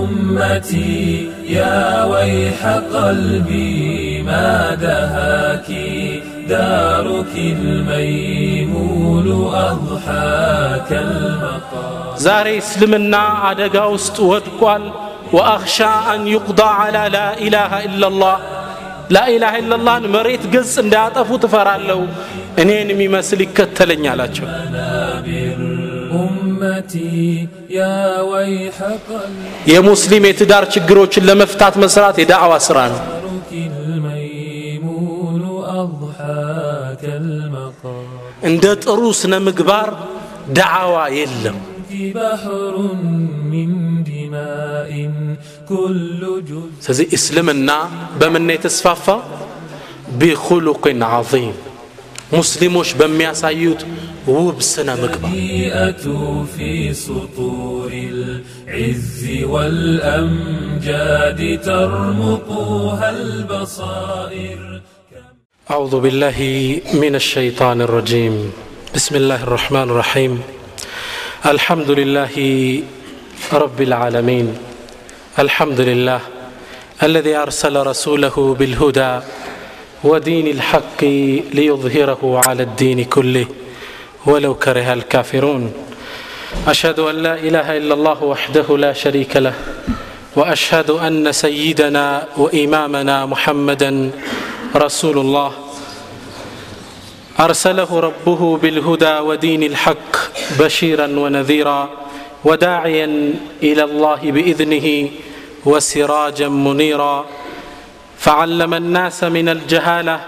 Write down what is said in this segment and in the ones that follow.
أمتي يا ويح قلبي ما دهاك دارك الميمون أضحاك المقام ዛሬ እስልምና አደጋ ውስጥ ወድቋል ወአኽሻ አን ዩቅዳ ዓላ ላኢላሃ ኢላላህ ላኢላሃ ኢላላህን መሬት ገጽ እንዳያጠፉ ትፈራለሁ እኔን የሚመስል ይከተለኝ አላቸው أمتي يا ويح يا مسلم يتدار شجروش لما فتات مسرات دعوة سران الميمون أضحاك المقام اندت روسنا مقبار دعوة يلم بحر من دماء كل جزء سزي إسلمنا بمن يتسفافا بخلق عظيم مسلموش بمياسايوت وهو بالسنة مكبر في سطور العز والأمجاد ترمقها البصائر. أعوذ بالله من الشيطان الرجيم. بسم الله الرحمن الرحيم. الحمد لله رب العالمين. الحمد لله الذي أرسل رسوله بالهدى ودين الحق ليظهره على الدين كله. ولو كره الكافرون. أشهد أن لا إله إلا الله وحده لا شريك له وأشهد أن سيدنا وإمامنا محمدا رسول الله. أرسله ربه بالهدى ودين الحق بشيرا ونذيرا وداعيا إلى الله بإذنه وسراجا منيرا. فعلم الناس من الجهالة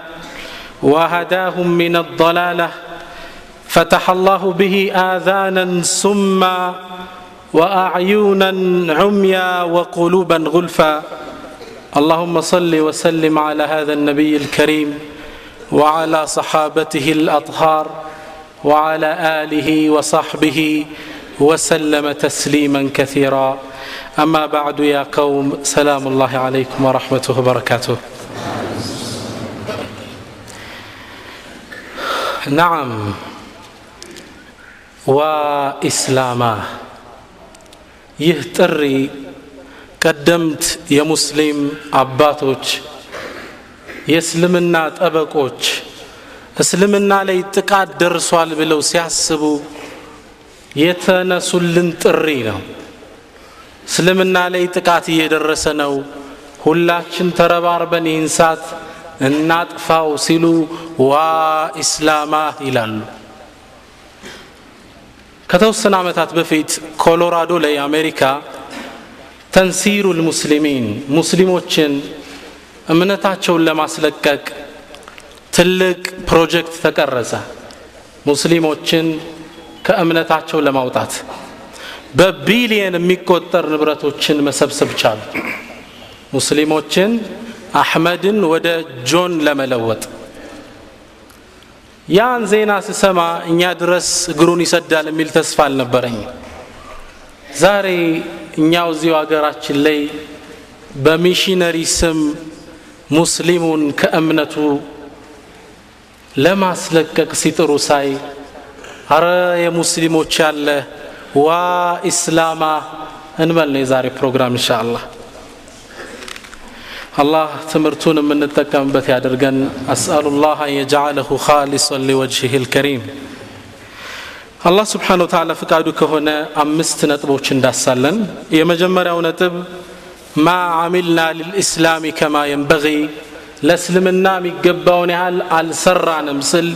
وهداهم من الضلالة فتح الله به آذانا سما وأعينا عميا وقلوبا غلفا. اللهم صل وسلم على هذا النبي الكريم وعلى صحابته الأطهار وعلى آله وصحبه وسلم تسليما كثيرا. أما بعد يا قوم سلام الله عليكم ورحمته وبركاته. نعم. ዋኢስላማ ይህ ጥሪ ቀደምት የሙስሊም አባቶች የእስልምና ጠበቆች እስልምና ላይ ጥቃት ደርሷል ብለው ሲያስቡ የተነሱልን ጥሪ ነው። እስልምና ላይ ጥቃት እየደረሰ ነው። ሁላችን ተረባርበን ይህን እናጥፋው ሲሉ ዋ ኢስላማ ይላሉ። ከተወሰነ ዓመታት በፊት ኮሎራዶ ላይ አሜሪካ ተንሲሩ ልሙስሊሚን ሙስሊሞችን እምነታቸውን ለማስለቀቅ ትልቅ ፕሮጀክት ተቀረጸ። ሙስሊሞችን ከእምነታቸው ለማውጣት በቢሊየን የሚቆጠር ንብረቶችን መሰብሰብ ቻሉ። ሙስሊሞችን አሕመድን ወደ ጆን ለመለወጥ ያን ዜና ስሰማ እኛ ድረስ እግሩን ይሰዳል የሚል ተስፋ አልነበረኝ። ዛሬ እኛው እዚሁ ሀገራችን ላይ በሚሽነሪ ስም ሙስሊሙን ከእምነቱ ለማስለቀቅ ሲጥሩ ሳይ አረ የሙስሊሞች ያለ ዋ ኢስላማ እንበል ነው የዛሬ ፕሮግራም እንሻ አላህ አላህ ትምህርቱን የምንጠቀምበት ያደርገን አስአሉ ላህ አን የጀዓለሁ ካሊሰን ሊወጅህ ልከሪም አላህ ስብሓን ወተዓላ ፍቃዱ ከሆነ አምስት ነጥቦች እንዳሳለን የመጀመሪያው ነጥብ ማ አሚልና ልልእስላሚ ከማ የንበጊ ለእስልምና የሚገባውን ያህል አልሰራንም ስል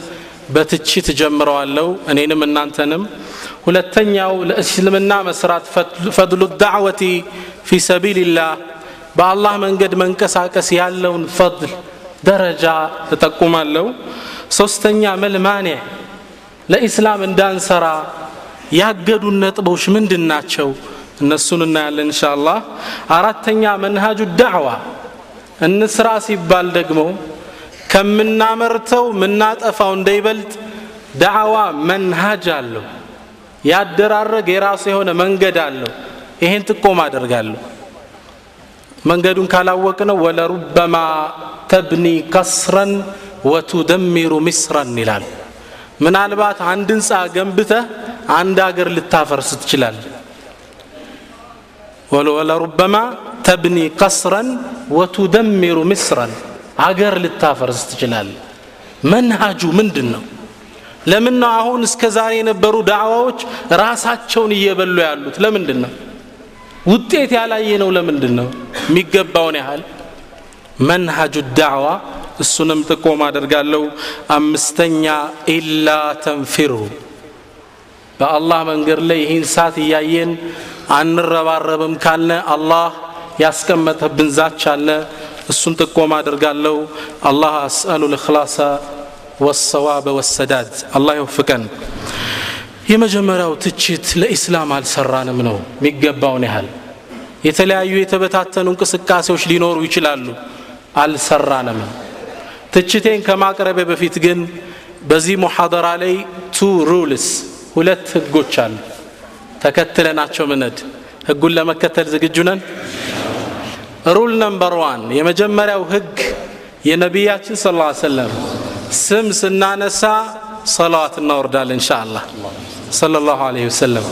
በትችት ጀምረዋለሁ እኔንም እናንተንም ሁለተኛው ለእስልምና መስራት ፈድሉ ዳዕወቲ ፊ ሰቢልላህ በአላህ መንገድ መንቀሳቀስ ያለውን ፈድል ደረጃ እጠቁማለሁ። ሶስተኛ መልማኔ ለኢስላም እንዳንሰራ ያገዱን ነጥቦች ምንድን ናቸው? እነሱን እናያለን እንሻ አላህ አራተኛ መንሃጁ ዳዕዋ እንስራ ሲባል ደግሞ ከምናመርተው ምናጠፋው እንዳይበልጥ ዳዕዋ መንሃጅ አለው። ያደራረግ የራሱ የሆነ መንገድ አለው። ይሄን ጥቆም አደርጋለሁ መንገዱን ካላወቅነው ወለሩበማ ተብኒ ከስረን ወቱደሚሩ ሚስረን ይላል። ምናልባት አንድ ህንፃ ገንብተህ አንድ አገር ልታፈርስ ትችላል ወለሩበማ ተብኒ ቀስረን ወቱደሚሩ ምስረን አገር ልታፈርስ ትችላል መንሃጁ ምንድን ነው ለምን ነው አሁን እስከ ዛሬ የነበሩ ዳዕዋዎች ራሳቸውን እየበሉ ያሉት? ለምንድን ነው ውጤት ያላየ ነው ለምንድን ነው የሚገባውን ያህል መንሃጁ ዳዕዋ እሱንም ጥቆም አደርጋለሁ። አምስተኛ ኢላ ተንፊሩ በአላህ መንገድ ላይ ይህን ሳት እያየን አንረባረብም ካልነ አላህ ያስቀመጠብን ዛች አለ። እሱን ጥቆም አደርጋለሁ። አላህ አስአሉ ልክላሳ ወሰዋበ ወሰዳድ አላህ ይወፍቀን። የመጀመሪያው ትችት ለኢስላም አልሰራንም ነው የሚገባውን ያህል የተለያዩ የተበታተኑ እንቅስቃሴዎች ሊኖሩ ይችላሉ። አልሰራንም። ትችቴን ከማቅረቤ በፊት ግን በዚህ ሙሐደራ ላይ two rules ሁለት ህጎች አሉ። ተከትለናቸው ምንሄድ ህጉን ለመከተል ዝግጁ ነን? rule number one የመጀመሪያው ህግ የነቢያችን ስ ላ ሰለም ስም ስናነሳ ሰላዋት እናወርዳለን። إن شاء الله صلى الله عليه وسلم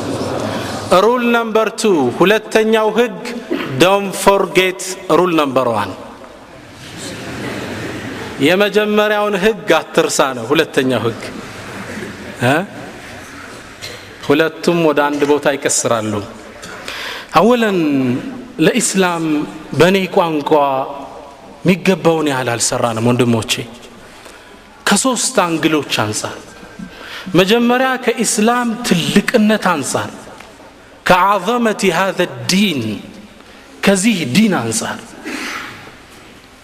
rule number two ሁለተኛው ህግ don't forget rule number one። የመጀመሪያውን ህግ አትርሳ ነው ሁለተኛው ህግ። ሁለቱም ወደ አንድ ቦታ ይቀስራሉ። أولا ለኢስላም በእኔ ቋንቋ የሚገባውን ያህል አልሰራንም ወንድሞቼ። ከሶስት አንግሎች አንጻር መጀመሪያ ከኢስላም ትልቅነት አንጻር ከዓዘመት ሃذا ዲን ከዚህ ዲን አንጻር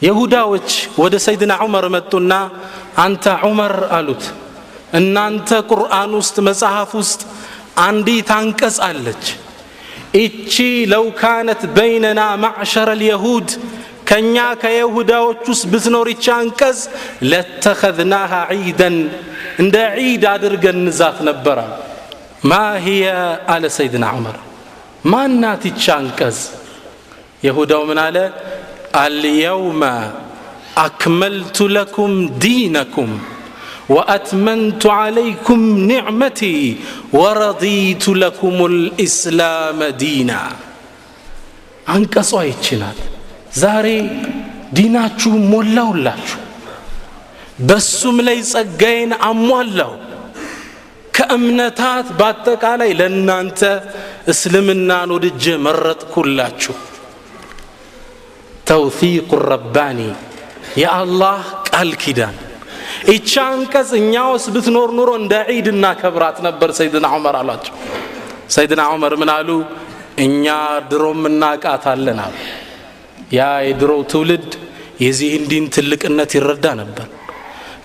የሁዳዎች ወደ ሰይድና ዑመር መጡና አንተ ዑመር አሉት። እናንተ ቁርአን ውስጥ መጽሐፍ ውስጥ አንዲት አንቀጽ አለች። እቺ ለው ካነት በይነና ማዕሸረ ልየሁድ ከእኛ ከየሁዳዎች ውስጥ ብትኖር ይቺ አንቀጽ ለተኸዝናሃ ዒደን እንደ ዒድ አድርገን ንዛት ነበረ ማ ህየ አለ ሰይድና ዑመር ማናት ይቺ አንቀጽ የሁዳው ምን አለ አልየውመ አክመልቱ ለኩም ዲነኩም وأتمنت عليكم نعمتي ورضيت لكم الإسلام دينا አንቀጿ ይችላል ዛሬ ዲናችሁ ሞላውላችሁ በሱም ላይ ጸጋዬን አሟላው ከእምነታት በአጠቃላይ ለእናንተ እስልምናን ወድጄ መረጥኩላችሁ። ተውፊቁ ረባኒ የአላህ ቃል ኪዳን። ይቺ አንቀጽ እኛ ውስጥ ብትኖር ኑሮ እንደ ዒድ እናከብራት ነበር ሰይድና ዑመር አሏቸው። ሰይድና ዑመር ምን አሉ? እኛ ድሮም እናቃታለን አሉ። ያ የድሮው ትውልድ የዚህን ዲን ትልቅነት ይረዳ ነበር።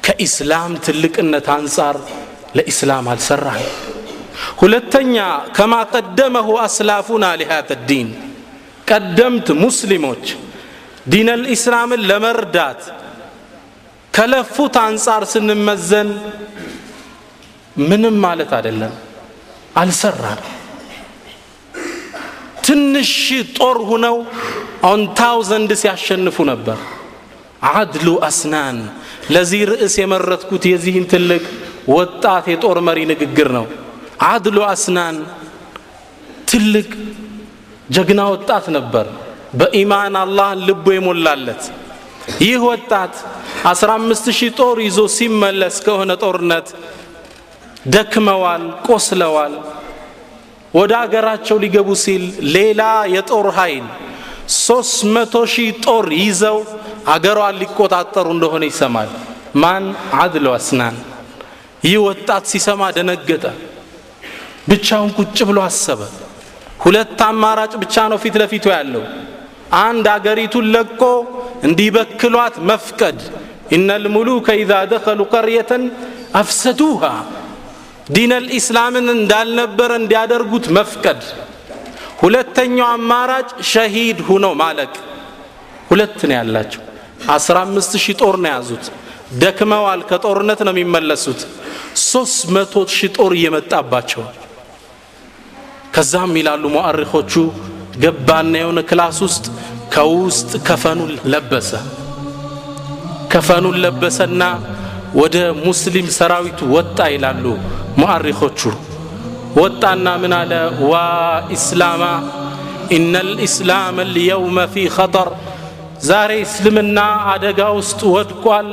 ከኢስላም ትልቅነት አንጻር ለኢስላም አልሰራም ሁለተኛ ከማ ቀደመሁ አስላፉና ሊሃተ ዲን ቀደምት ሙስሊሞች دين الإسلام ን ለመርዳት ከለፉት አንጻር ስንመዘን ምንም ማለት አይደለም። አልሰራን ትንሽ ጦር ሁነው one thousand ሲያሸንፉ ነበር። አድሉ አስናን ለዚህ ርዕስ የመረጥኩት የዚህን ትልቅ ወጣት የጦር መሪ ንግግር ነው። አድሉ አስናን ትልቅ ጀግና ወጣት ነበር። በኢማን አላህን ልቡ የሞላለት። ይህ ወጣት አስራ አምስት ሺህ ጦር ይዞ ሲመለስ ከሆነ ጦርነት ደክመዋል ቆስለዋል። ወደ አገራቸው ሊገቡ ሲል ሌላ የጦር ኃይል ሶስት መቶ ጦር ይዘው አገሯን ሊቆጣጠሩ እንደሆነ ይሰማል። ማን? አድሎ አስናን ይህ ወጣት ሲሰማ ደነገጠ። ብቻውን ቁጭ ብሎ አሰበ። ሁለት አማራጭ ብቻ ነው ፊት ለፊቱ ያለው። አንድ አገሪቱን ለቆ እንዲበክሏት መፍቀድ። ኢነ ልሙሉከ ኢዛ ደኸሉ ቀርየተን አፍሰዱሃ። ዲን ልኢስላምን እንዳልነበረ እንዲያደርጉት መፍቀድ። ሁለተኛው አማራጭ ሸሂድ ሁነው ማለቅ። ሁለት ነው ያላቸው። አስራ አምስት ሺህ ጦር ነው የያዙት። ደክመዋል ከጦርነት ነው የሚመለሱት ሶስት መቶ ሺህ ጦር እየመጣባቸው ከዛም ይላሉ ሙአሪኾቹ ገባና የሆነ class ውስጥ ከውስጥ ከፈኑን ለበሰ። ከፈኑን ለበሰና ወደ ሙስሊም ሰራዊቱ ወጣ ይላሉ ሙአሪኾቹ ወጣና ምን አለ? وا إسلاماه ኢነ ልእስላም ልየውመ ፊ ኸጠር ዛሬ እስልምና አደጋ ውስጥ ወድቋል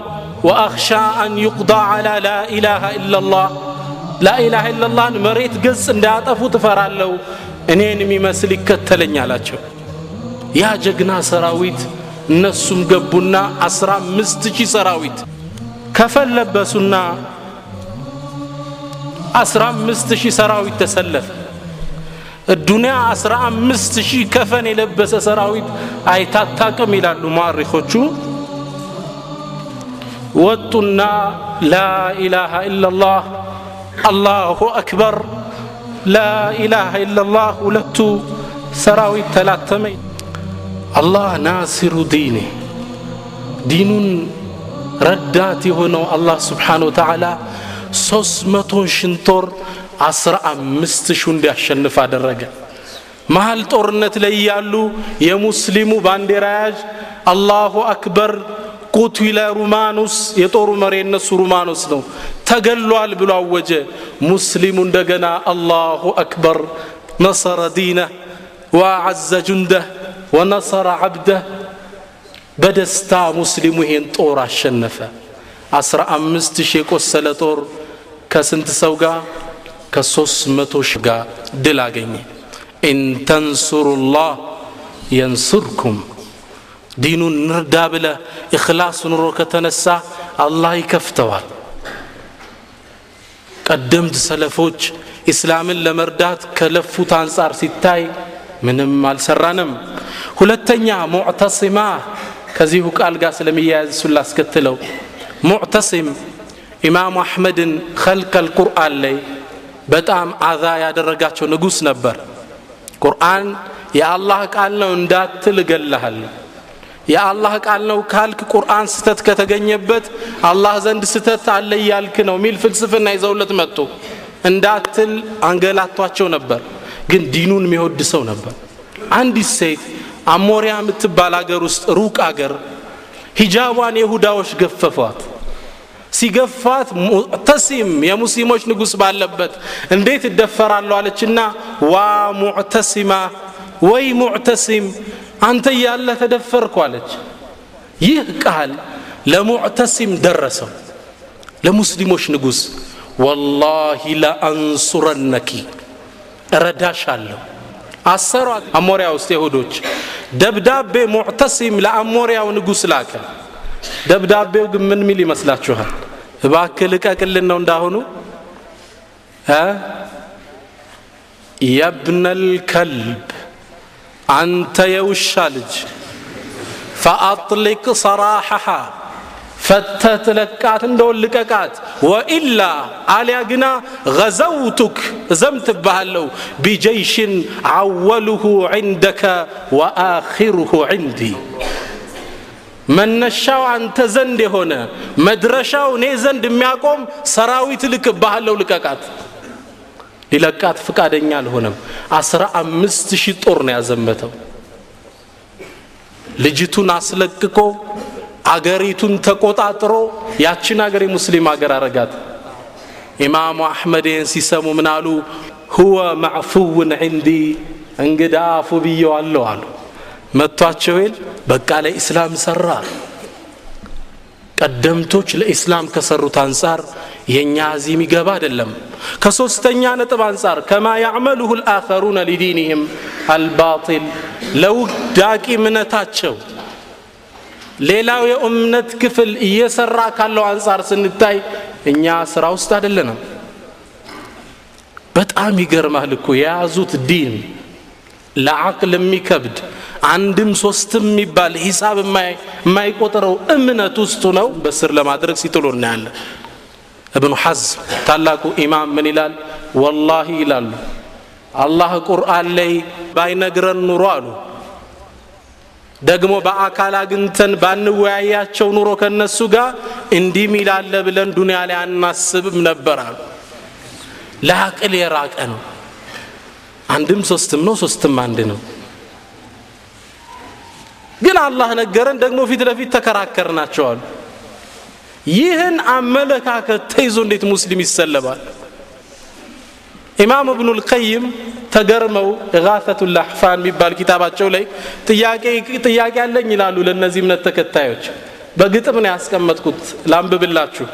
ወአኽሻ አን ዩቅዳ ዓላ ላኢላሃ ኢላላህ ላኢላሃ ኢላላህን መሬት ገጽ እንዳያጠፉ ትፈራለሁ። እኔን የሚመስል ይከተለኝ አላቸው። ያ ጀግና ሰራዊት እነሱም ገቡና አስራ አምስት ሺህ ሰራዊት ከፈን ለበሱና አስራ አምስት ሺህ ሰራዊት ተሰለፈ። ዱንያ አስራ አምስት ሺህ ከፈን የለበሰ ሰራዊት አይታታቅም ይላሉ ሙአሪኾቹ ወጡና ላኢላሃ ኢላላህ አላሁ አክበር ላኢላሃ ኢላላህ ሁለቱ ሰራዊት ተላተመ አላህ ናሲሩ ዲኔ ዲኑን ረዳት የሆነው አላህ ስብሓን ወተዓላ ሶስት መቶ ሽንቶር አስራ አምስት ሺ እንዲያሸንፍ አደረገ። መሀል ጦርነት ላይ ያሉ የሙስሊሙ ባንዲራ ያዥ። አላሁ አክበር ቁትለ ሩማኑስ የጦሩ መሪ እነሱ ሩማኖስ ነው። ተገሏል ብሎ አወጀ። ሙስሊሙ እንደገና አላሁ አክበር ነሰረ ዲነህ ወአዘ ጁንደህ ወነሰረ ዓብደህ በደስታ ሙስሊሙ ይሄን ጦር አሸነፈ። አስራ አምስት ሺህ የቆሰለ ጦር ከስንት ሰው ጋር? ከሶስት መቶ ሺህ ጋር ድል አገኘ። ኢንተንሱሩላህ የንሱርኩም ዲኑን ንርዳ ብለ እክላስ ኑሮ ከተነሳ አላህ ይከፍተዋል ቀደምት ሰለፎች ኢስላምን ለመርዳት ከለፉት አንጻር ሲታይ ምንም አልሰራንም ሁለተኛ ሙዕተሲማ ከዚሁ ቃል ጋር ስለሚያያዝ እሱን ላስከትለው። ሙዕተሲም ኢማሙ አሕመድን ኸልቀል ቁርአን ላይ በጣም አዛ ያደረጋቸው ንጉሥ ነበር። ቁርአን የአላህ ቃል ነው እንዳትል እገልሃለሁ የአላህ ቃል ነው ካልክ ቁርአን ስተት ከተገኘበት አላህ ዘንድ ስተት አለ እያልክ ነው ሚል ፍልስፍና ይዘውለት መጡ። እንዳትል አንገላቷቸው ነበር ግን ዲኑን የሚወድ ሰው ነበር። አንዲት ሴት አሞሪያ የምትባል አገር ውስጥ ሩቅ አገር ሂጃቧን የሁዳዎች ገፈፏት። ሲገፋት ሙዕተሲም የሙስሊሞች ንጉሥ ባለበት እንዴት እደፈራለሁ አለችና ዋ ሙዕተሲማ ወይ ሙዕተሲም አንተ እያለ ተደፈርኩ አለች። ይህ ቃል ለሙዕተሲም ደረሰው። ለሙስሊሞች ንጉሥ ወላሂ ለአንሱረነኪ እረዳሻለሁ። አሰሯት አሞሪያ ውስጥ ይሁዶች ደብዳቤ ሙዕተሲም ለአሞሪያው ንጉሥ ላከ። ደብዳቤው ግን ምን ሚል ይመስላችኋል? እባክህ ልቀቅልን ነው እንዳሁኑ? የብነል ከልብ አንተ የውሻ ልጅ ፈአጥሊቅ ሰራሐሃ ፈተህ ትለቃት እንደውን ልቀቃት ወኢላ አሊያ ግና ገዘውቱክ እዘምትብሃለሁ ቢጀይሽን አወሉሁ ዕንደከ ወአኺሩሁ ዕንዲ መነሻው አንተ ዘንድ የሆነ መድረሻው እኔ ዘንድ የሚያቆም ሰራዊት ልክብሃለሁ ልቀቃት ሊለቃት ፍቃደኛ አልሆነም። አስራ አምስት ሺህ ጦር ነው ያዘመተው። ልጅቱን አስለቅቆ አገሪቱን ተቆጣጥሮ ያችን አገር የሙስሊም አገር አረጋት። ኢማሙ አሕመድ ይህን ሲሰሙ ምን አሉ? ሁወ ማዕፉውን ዕንዲ እንግዳ አፉ ብየዋለሁ አሉ። መጥቷቸው ይል? በቃ ለኢስላም ሰራ ቀደምቶች ለኢስላም ከሰሩት አንጻር የእኛ እዚህ የሚገባ አይደለም። ከሶስተኛ ነጥብ አንጻር ከማ ያዕመሉሁ ልአኸሩነ ሊዲንህም አልባጢል ለውዳቂ እምነታቸው ሌላው የእምነት ክፍል እየሰራ ካለው አንጻር ስንታይ እኛ ስራ ውስጥ አይደለንም። በጣም ይገርማል እኮ የያዙት ዲን ለአቅል የሚከብድ አንድም ሶስትም የሚባል ሂሳብ የማይቆጥረው እምነት ውስጡ ነው በስር ለማድረግ ሲጥሉ እናያለን እብኑ ሐዝም ታላቁ ኢማም ምን ይላል? ወላሂ ይላሉ። አላህ ቁርአን ላይ ባይነግረን ኑሮ አሉ። ደግሞ በአካል አግኝተን ባንወያያቸው ኑሮ ከነሱ ጋር እንዲህ ሚላለ ብለን ዱንያ ላይ አናስብም ነበር አሉ። ለአቅል የራቀ ነው። አንድም ሶስትም ነው ሶስትም አንድ ነው። ግን አላህ ነገረን ደግሞ ፊት ለፊት ተከራከርናቸዋል ይህን አመለካከት ተይዞ እንዴት ሙስሊም ይሰለባል ኢማም እብኑ ልቀይም ተገርመው ኢጋሰቱ ላሕፋን የሚባል ኪታባቸው ላይ ጥያቄ አለኝ ይላሉ ለእነዚህ እምነት ተከታዮች በግጥም ነው ያስቀመጥኩት ላንብብላችሁ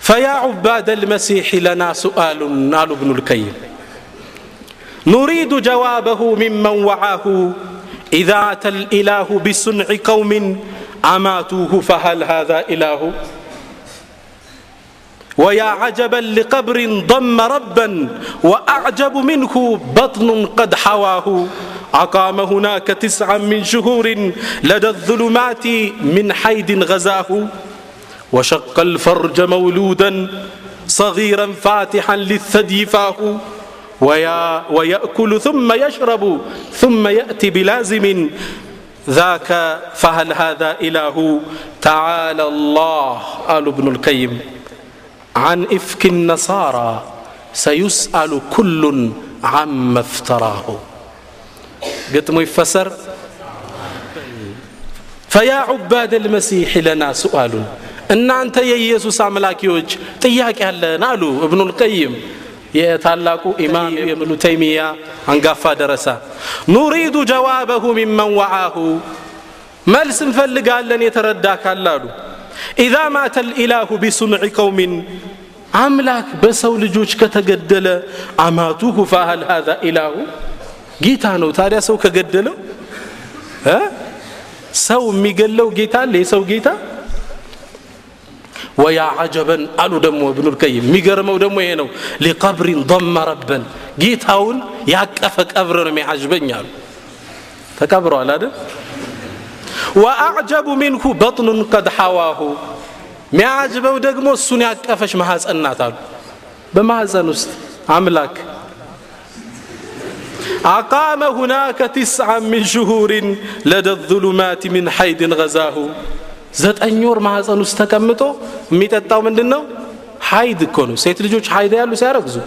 فيا عباد المسيح لنا سؤال قال ابن القيم نريد جوابه ممن وعاه إذا أتى الإله بصنع قوم أماتوه فهل هذا إله؟ ويا عجبا لقبر ضم ربا وأعجب منه بطن قد حواه. أقام هناك تسعا من شهور لدى الظلمات من حيد غزاه. وشق الفرج مولودا صغيرا فاتحا للثدي فاه. ويا ويأكل ثم يشرب ثم يأتي بلازم ذاك فهل هذا إله تعالى الله قال ابن القيم عن إفك النصارى سيسأل كل عما افتراه قلت يفسر فيا عباد المسيح لنا سؤال እናንተ የኢየሱስ አምላኪዎች ጥያቄ አለን አሉ እብኑ ልቀይም የታላቁ ኢማም የብኑ ተይሚያ አንጋፋ ደረሳ። ኑሪዱ ጀዋበሁ ሚመን ወዓሁ መልስ እንፈልጋለን የተረዳ ካላሉ ኢዛ ማተ ልኢላሁ ቢሱንዕ ቀውሚን አምላክ በሰው ልጆች ከተገደለ አማቱሁ ፋህል ሃዛ ኢላሁ? ጌታ ነው። ታዲያ ሰው ከገደለው? ሰው የሚገለው ጌታ አለ? የሰው ጌታ ويا عجبا. قالوا دمو ابن الكيم ميقرموا دمو ينو إيه لقبر ضم ربا. جيت هاون يا كفك أفرن مي عجبن يالو تكبروا على ده؟ وأعجب منه بطن قد حواه. مي عجبوا دمو السنة كفش مهاز بما بمهاز أنست عملك أقام هناك تسعة من شهور لدى الظلمات من حيد غزاه. ዘጠኝ ወር ማህፀን ውስጥ ተቀምጦ የሚጠጣው ምንድን ነው ሀይድ እኮ ነው። ሴት ልጆች ሀይድ ያሉ ሲያረግዙ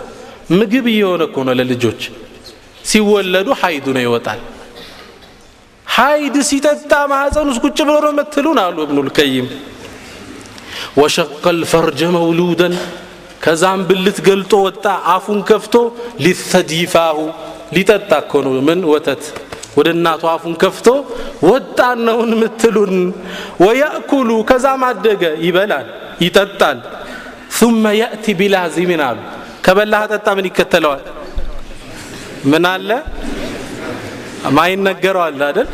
ምግብ እየሆነ እኮ ነው ለልጆች። ሲወለዱ ሀይዱ ነው ይወጣል። ሀይድ ሲጠጣ ማህፀን ውስጥ ቁጭ ብሎ ነው መትሉን አሉ እብኑ ልቀይም ወሸቀ ልፈርጀ መውሉደን ከዛም ብልት ገልጦ ወጣ አፉን ከፍቶ ሊተዲፋሁ ሊጠጣ እኮ ነው። ምን ወተት ወደ እናቱ አፉን ከፍቶ ወጣን ነውን ምትሉን ወያእኩሉ ከዛም አደገ ይበላል ይጠጣል ثم يأتي بلازم አሉ ከበላህ ጠጣ ምን ይከተለዋል ምን አለ ማይነገረው አለ አይደል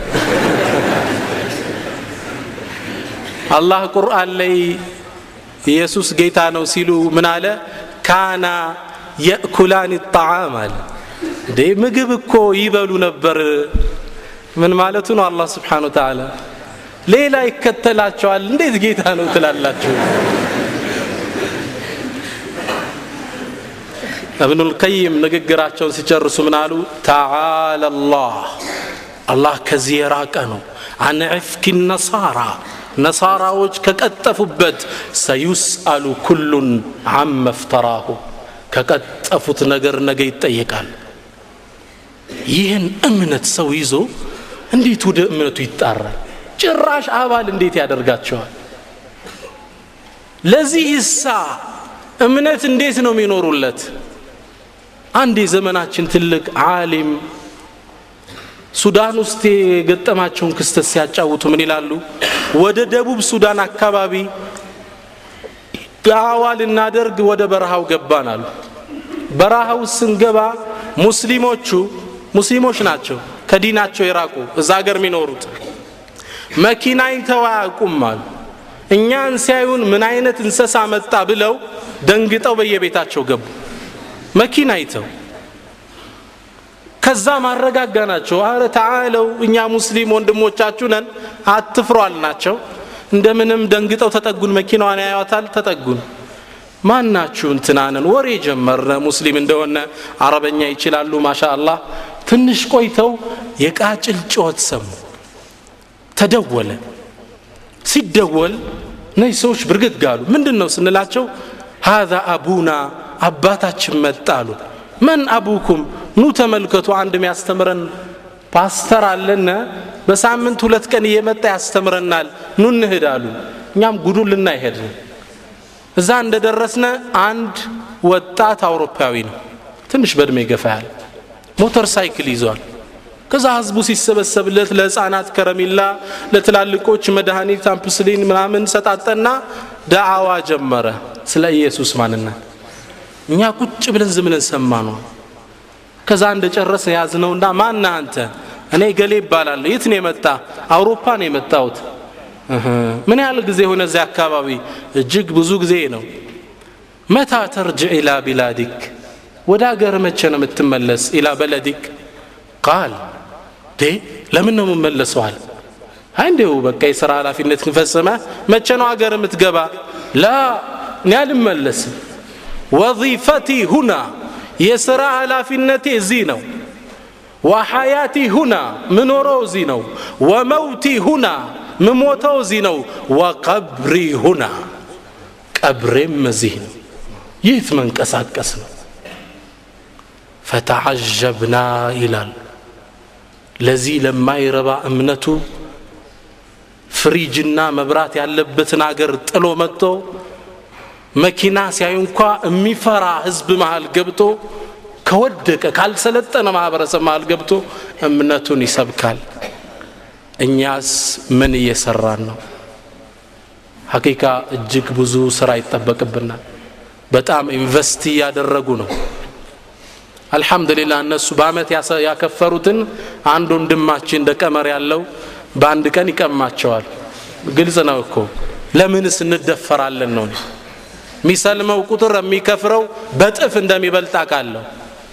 አላህ ቁርአን ላይ ኢየሱስ ጌታ ነው ሲሉ ምን አለ ካና የእኩላን ጣዓም አለ እንዴ ምግብ እኮ ይበሉ ነበር። ምን ማለቱ ነው? አላህ ስብሓን ተዓላ ሌላ ይከተላቸዋል። እንዴት ጌታ ነው ትላላችሁ? እብኑ ልቀይም ንግግራቸውን ሲጨርሱ ምን አሉ? ተዓላ ላህ አላህ ከዚህ የራቀ ነው። አን ዕፍኪ ነሳራ ነሳራዎች ከቀጠፉበት ሰዩስአሉ ኩሉን አመ ፍተራሁ ከቀጠፉት ነገር ነገ ይጠየቃል ይህን እምነት ሰው ይዞ እንዴት ወደ እምነቱ ይጣራል? ጭራሽ አባል እንዴት ያደርጋቸዋል? ለዚህ እሳ እምነት እንዴት ነው የሚኖሩለት? አንድ የዘመናችን ትልቅ ዓሊም ሱዳን ውስጥ የገጠማቸውን ክስተት ሲያጫውቱ ምን ይላሉ? ወደ ደቡብ ሱዳን አካባቢ ዳዋ ልናደርግ ወደ በረሃው ገባን አሉ። በረሃው ስንገባ ሙስሊሞቹ ሙስሊሞች ናቸው ከዲናቸው የራቁ እዛ ሀገር የሚኖሩት። መኪና አይተው አያውቁም አሉ። እኛን ሲያዩን ምን አይነት እንሰሳ መጣ ብለው ደንግጠው በየቤታቸው ገቡ። መኪና አይተው። ከዛ ማረጋጋ ናቸው። አረ ተዓለው እኛ ሙስሊም ወንድሞቻችሁ ነን አትፍሩ አልናቸው እንደምንም ደንግጠው ተጠጉን መኪናዋን ያዩታል ተጠጉን። ማናችሁ እንትናንን ወሬ ጀመረ ሙስሊም እንደሆነ። አረበኛ ይችላሉ ማሻ አላህ ትንሽ ቆይተው የቃጭል ጩኸት ሰሙ። ተደወለ። ሲደወል እነዚህ ሰዎች ብርግግ አሉ። ምንድን ነው ስንላቸው ሃዛ አቡና አባታችን መጣ አሉ። መን አቡኩም? ኑ ተመልከቱ አንድ የሚያስተምረን ፓስተር አለነ በሳምንት ሁለት ቀን እየመጣ ያስተምረናል ኑ እንሂድ አሉ። እኛም ጉዱን ልናይ ሄድን እዛ እንደደረስነ አንድ ወጣት አውሮፓዊ ነው። ትንሽ በእድሜ ገፋ ያለ ሞተር ሳይክል ይዟል። ከዛ ህዝቡ ሲሰበሰብለት ለህፃናት ከረሚላ ለትላልቆች መድኃኒት አምፕስሊን ምናምን ሰጣጠና ዳዓዋ ጀመረ። ስለ ኢየሱስ ማንነት። እኛ ቁጭ ብለን ዝም ብለን ሰማ ነው ከዛ እንደጨረሰ ያዝነውና ማና አንተ? እኔ ገሌ ይባላለሁ የት ነው የመጣ አውሮፓ ነው የመጣሁት። ምን ያህል ጊዜ ሆነ እዚያ አካባቢ? እጅግ ብዙ ጊዜ ነው። መታ ተርጅዕ ኢላ ቢላዲክ ወደ አገር መቼ ነው የምትመለስ? ኢላ በለዲክ ቃል። ለምን ነው የምመለሰዋል እንዲሁ በቃ የሥራ ኃላፊነት ፈጽመ መቼ ነው አገር የምትገባ? ላ እኔ አልመለስም። ወظፈቲ ሁና የሥራ ኃላፊነቴ እዚህ ነው። ወሐያቲ ሁና ምኖረው እዚህ ነው። ወመውቲ ሁና ምሞተው እዚህ ነው። ወቀብሪ ሁና ቀብሬም እዚህ ነው። ይህት መንቀሳቀስ ነው ፈተዓጀብና ይላል። ለዚህ ለማይረባ እምነቱ ፍሪጅና መብራት ያለበትን አገር ጥሎ መጥቶ መኪና ሲያዩ እንኳ የሚፈራ ህዝብ መሃል ገብቶ ከወደቀ ካልሰለጠነ ማህበረሰብ መሃል ገብቶ እምነቱን ይሰብካል። እኛስ ምን እየሰራን ነው? ሐቂቃ እጅግ ብዙ ስራ ይጠበቅብናል። በጣም ኢንቨስት እያደረጉ ነው አልሐምዱሊላህ እነሱ በአመት ያከፈሩትን አንድ ወንድማችን እንደ ያለው በአንድ ቀን ይቀማቸዋል። ግልጽ ነው እኮ። ለምንስ እንደፈራለን ነው? የሚሰልመው ቁጥር የሚከፍረው በጥፍ እንደሚበልጥ አውቃለሁ።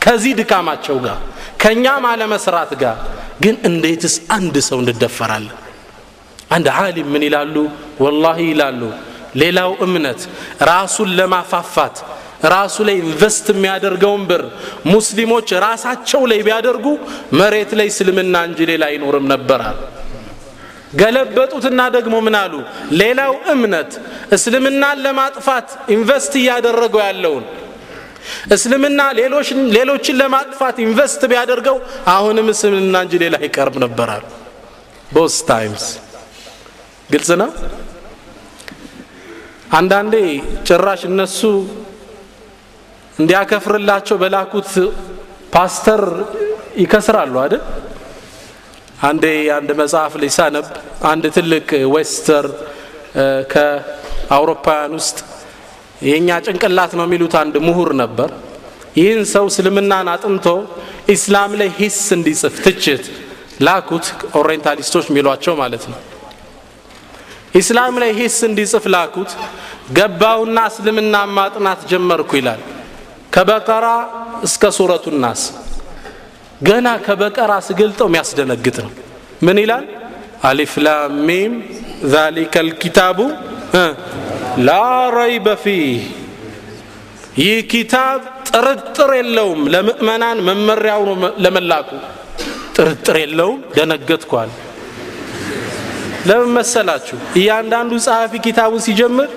ከዚህ ድካማቸው ጋር ከእኛም አለመስራት ጋር። ግን እንዴትስ አንድ ሰው እንደፈራለን አንድ ዓሊም ምን ይላሉ? ወላሂ ይላሉ። ሌላው እምነት ራሱን ለማፋፋት ራሱ ላይ ኢንቨስት የሚያደርገውን ብር ሙስሊሞች ራሳቸው ላይ ቢያደርጉ መሬት ላይ እስልምና እንጂ ሌላ አይኖርም ነበራል ገለበጡትና ደግሞ ምን አሉ? ሌላው እምነት እስልምናን ለማጥፋት invest እያደረገው ያለውን እስልምና ሌሎችን ለማጥፋት invest ቢያደርገው አሁንም እስልምና እንጂ ሌላ አይቀርም ነበር most times ግልጽ ነው? አንዳንዴ ጭራሽ እነሱ እንዲያከፍርላቸው በላኩት ፓስተር ይከስራሉ አይደል? አንዴ አንድ መጽሐፍ ላይ ሳነብ አንድ ትልቅ Western ከአውሮፓውያን ውስጥ የእኛ ጭንቅላት ነው የሚሉት አንድ ምሁር ነበር። ይህን ሰው እስልምናን አጥንቶ ኢስላም ላይ ሂስ እንዲጽፍ ትችት ላኩት orientalist ኦች የሚሏቸው ማለት ነው። ኢስላም ላይ ሂስ እንዲጽፍ ላኩት ገባውና እስልምና ማጥናት ጀመርኩ ይላል ከበቀራ እስከ ሱረቱ ናስ። ገና ከበቀራ ስገልጠው የሚያስደነግጥ ነው። ምን ይላል? አሊፍ ላም ሚም ዛሊከ ልኪታቡ ላ ረይበ ፊህ። ይህ ኪታብ ጥርጥር የለውም። ለምእመናን መመሪያው ለመላኩ። ጥርጥር የለውም። ደነገጥኳል ለምን መሰላችሁ? እያንዳንዱ ጸሐፊ ኪታቡን ሲጀምር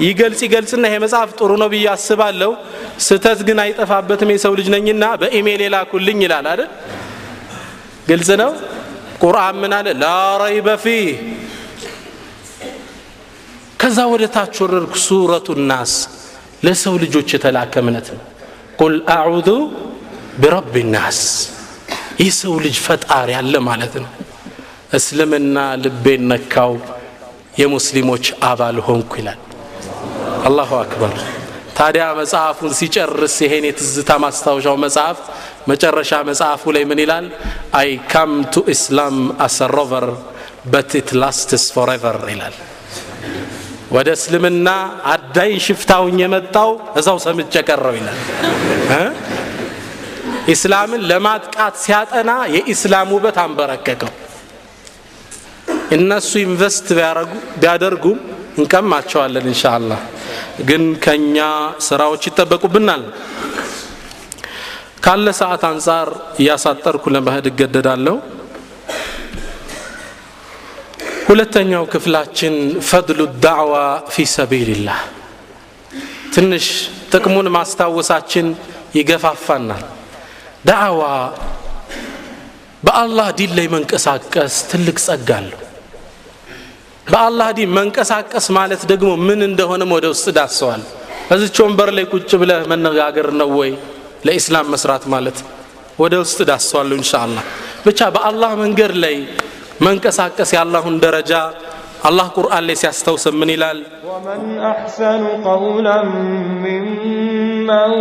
ይገልጽ ይገልጽና ይሄ መጽሐፍ ጥሩ ነው ብዬ አስባለሁ። ስተት ግን አይጠፋበትም የሰው ልጅ ነኝና በኢሜይል የላኩልኝ ይላል አይደል? ግልጽ ነው? ቁርአን ምን አለ? لا ريب فيه። ከዛ ወደ ታች ወረድኩ سورة الناس። ለሰው ልጆች የተላከ እምነት ነው። قل أعوذ برب الناس። ይህ ሰው ልጅ ፈጣሪ አለ ማለት ነው እስልምና ልቤን ነካው የሙስሊሞች አባል ሆንኩ ይላል። الله أكبر። ታዲያ መጽሐፉን ሲጨርስ ይሄን የትዝታ ማስታወሻው መጽሐፍ መጨረሻ መጽሐፉ ላይ ምን ይላል? I came to Islam as a robber but it lasts forever ይላል። ወደ እስልምና አዳኝ ሽፍታ ሆኜ የመጣው እዛው ሰምጬ ቀረሁ ይላል። ኢስላምን ለማጥቃት ሲያጠና የኢስላም ውበት አንበረከከው እነሱ ኢንቨስት ቢያደርጉም እንቀማቸዋለን እንሻአላህ ግን ከኛ ስራዎች ይጠበቁብናል። ካለ ሰዓት አንጻር እያሳጠርኩ ለመሄድ እገደዳለሁ። ሁለተኛው ክፍላችን ፈድሉ ዳዕዋ ፊ ሰቢልላህ። ትንሽ ጥቅሙን ማስታወሳችን ይገፋፋናል። ዳዕዋ በአላህ ዲን ላይ መንቀሳቀስ ትልቅ ጸጋ አለው በአላህ ዲን መንቀሳቀስ ማለት ደግሞ ምን እንደሆነም ወደ ውስጥ ዳሰዋል እዚች ወንበር ላይ ቁጭ ብለህ መነጋገር ነው ወይ ለኢስላም መስራት ማለት ወደ ውስጥ ዳሰዋሉ እንሻአላ ብቻ በአላህ መንገድ ላይ መንቀሳቀስ የአላሁን ደረጃ አላህ ቁርአን ላይ ሲያስታውሰን ምን ይላል ወመን አሕሰኑ ቀውላን ሚመን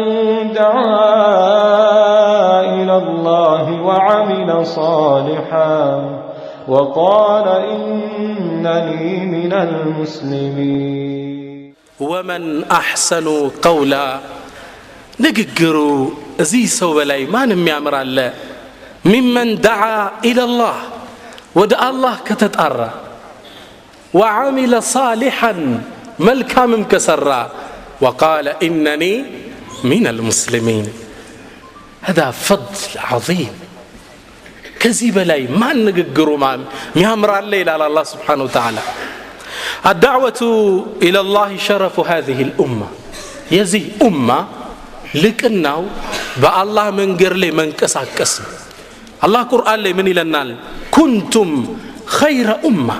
ደዓ ኢላ ላህ ወዓሚለ ሳሊሓን وقال إنني من المسلمين ወመን አሕሰኑ ቀውላ ንግግሩ እዚህ ሰው በላይ ማን የሚያምር አለ ሚመን ደዓ ኢለላህ ወደ አላህ ከተጣራ ወዓሚለ ሳሊሐን መልካምም ከሰራ ወቃለ ኢነኒ ሚን አልሙስሊሚን هذا فضل عظيم ከዚህ በላይ ማን ንግግሩ ሚያምር አለ ይላል አላህ ስብሓን ወተዓላ الدعوة إلى الله شرف هذه الأمة يزي أمة لكنه بالله من قرلي من كساكس الله قرآن لي من إلى كنتم خير أمة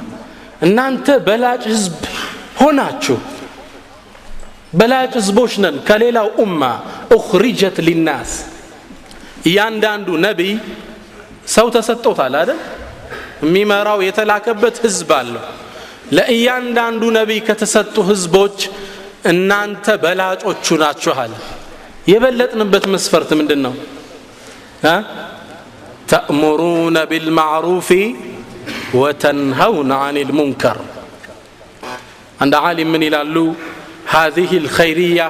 إن أنت بلاج حزب هناچو بلاج حزبوشنا كليلا أمة أخرجت للناس እያንዳንዱ ነቢይ ሰው ተሰጥቶታል አይደል የሚመራው የተላከበት ህዝብ አለው ለእያንዳንዱ ነቢይ ከተሰጡ ህዝቦች እናንተ በላጮቹ ናችኋል የበለጥንበት መስፈርት ምንድን ነው ተእሙሩነ ቢልማዕሩፊ ወተንሀውነ አን ልሙንከር አንድ ዓሊም ምን ይላሉ هذه الخيرية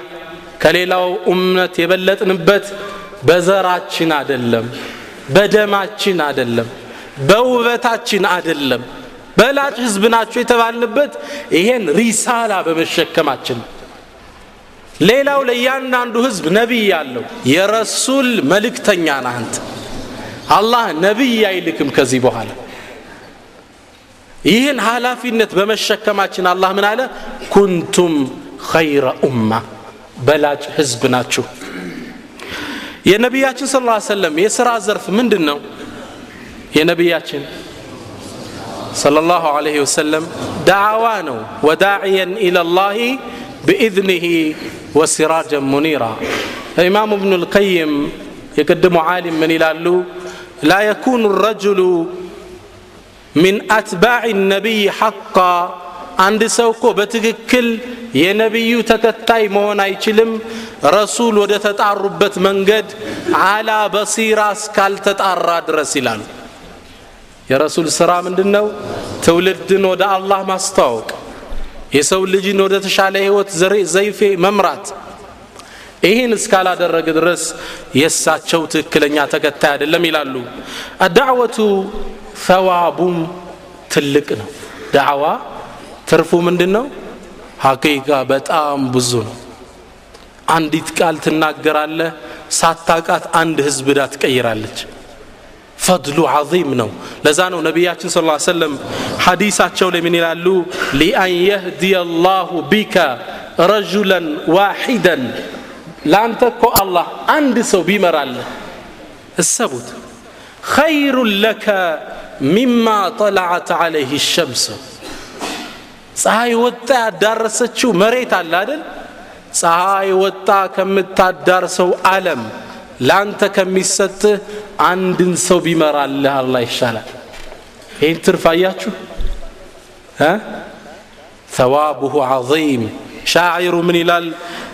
ከሌላው እምነት የበለጥንበት በዘራችን አደለም በደማችን አደለም በውበታችን አደለም በላጭ ህዝብ ናቸው የተባልንበት ይሄን ሪሳላ በመሸከማችን። ሌላው ለእያንዳንዱ ህዝብ ነቢይ ያለው የረሱል መልእክተኛ አንተ። አላህ ነቢይ አይልክም ከዚህ በኋላ። ይህን ኃላፊነት በመሸከማችን አላህ ምን አለ? ኩንቱም ኸይረ ኡማ በላጭ ህዝብ ናችሁ የነቢያችን ስ ሰለም የሥራ ዘርፍ ምንድን ነው የነቢያችን صلى الله عليه وسلم دعوانه وداعيا إلى الله بإذنه وسراجا منيرا الإمام ابن القيم يقدم عالم من إلى لا يكون الرجل من أتباع النبي حقا አንድ ሰው እኮ በትክክል የነቢዩ ተከታይ መሆን አይችልም። ረሱል ወደ ተጣሩበት መንገድ አላ በሲራ እስካልተጣራ ድረስ ይላሉ። የረሱል ስራ ምንድን ነው ትውልድን ወደ አላህ ማስተዋወቅ የሰው ልጅን ወደ ተሻለ ህይወት ዘይፌ መምራት። ይህን እስካላደረገ ድረስ የእሳቸው ትክክለኛ ተከታይ አይደለም ይላሉ። አዳዕወቱ ፈዋቡም ትልቅ ነው። ዳዕዋ ትርፉ ምንድን ነው ሀቂቃ በጣም ብዙ ነው። አንዲት ቃል ትናገራለህ ሳታቃት አንድ ህዝብ ዳ ትቀይራለች። ፈድሉ ዓظም ነው። ለዛ ነው ነቢያችን ስ ሰለም ሐዲሳቸው ላይ ምን ይላሉ? ሊአን የህድየ ላሁ ቢከ ረጁለን ዋሒደን። ለአንተ እኮ አላህ አንድ ሰው ቢመራልህ። እሰቡት። ኸይሩን ለከ ሚማ ጠለዐት ዓለይህ ሸምስ ፀሐይ ወጣ ያዳረሰችው መሬት አለ አይደል ፀሐይ ወጣ ከምታዳርሰው ዓለም ለአንተ ከሚሰጥህ አንድን ሰው ቢመራልህ አላህ ይሻላል ይህን ትርፍ አያችሁ ثوابه عظيم شاعر من الال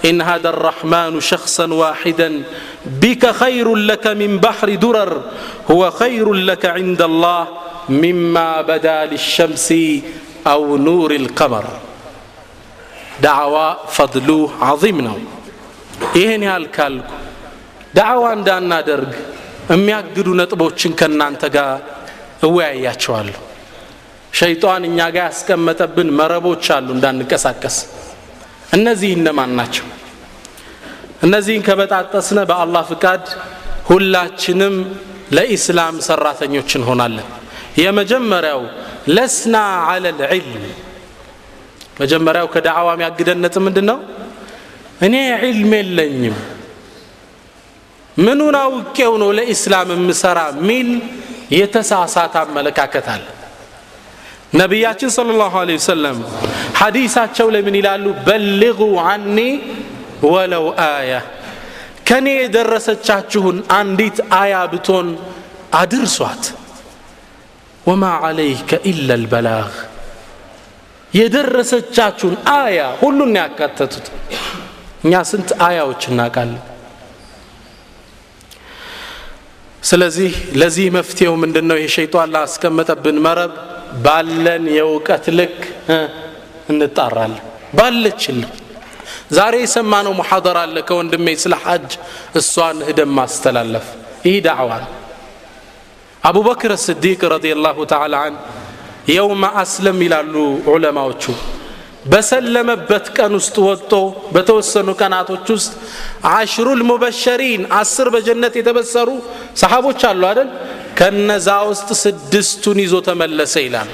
إن هذا الرحمن شخصا واحدا بك خير لك من بحر درر هو خير لك عند الله مما بدا للشمس አው ኑር ልቀመር ዳዕዋ ፈድሉ ዓዚም ነው። ይህን ያህል ካልኩ ዳዕዋ እንዳናደርግ የሚያግዱ ነጥቦችን ከእናንተ ጋር እወያያቸዋለሁ። ሸይጣን እኛ ጋር ያስቀመጠብን መረቦች አሉ እንዳንቀሳቀስ። እነዚህ እነማን ናቸው? እነዚህን ከበጣጠስነ በአላህ ፍቃድ ሁላችንም ለኢስላም ሰራተኞች እንሆናለን። የመጀመሪያው ለስና አለ ልዕልም መጀመሪያው ከዳዕዋ የሚያግደነጥ ነጥብ ምንድን ነው እኔ ዒልም የለኝም። ምኑን አውቄው ነው ለኢስላም የምሰራ ሚል የተሳሳተ አመለካከት አለ። ነቢያችን صለ ላሁ ለ ወሰለም ሐዲሳቸው ለምን ይላሉ? በልغ አኒ ወለው አያ። ከኔ የደረሰቻችሁን አንዲት አያ ብቶን አድርሷት። ወማ ዓለይከ ኢላ ልበላግ የደረሰቻችሁን አያ ሁሉን ያካተቱት. እኛ ስንት አያዎች እናውቃለን? ስለዚህ ለዚህ መፍትሄው ምንድን ነው ይህ ሸይጣን ላስቀመጠብን መረብ ባለን የእውቀት ልክ እንጣራለን። ባለችልን ዛሬ የሰማነው ሙሐደራ አለ ከወንድሜ ስለ ሐጅ እሷን ህደም ማስተላለፍ። ይህ ዳዕዋ ነው አቡበክር ስዲቅ ረዲየላሁ ተዓላ አን የውመ አስለም ይላሉ ዑለማዎቹ በሰለመበት ቀን ውስጥ ወጥቶ በተወሰኑ ቀናቶች ውስጥ አሽሩል ሙበሸሪን አስር በጀነት የተበሰሩ ሰሓቦች አሉ አይደል ከነዛ ውስጥ ስድስቱን ይዞ ተመለሰ ይላል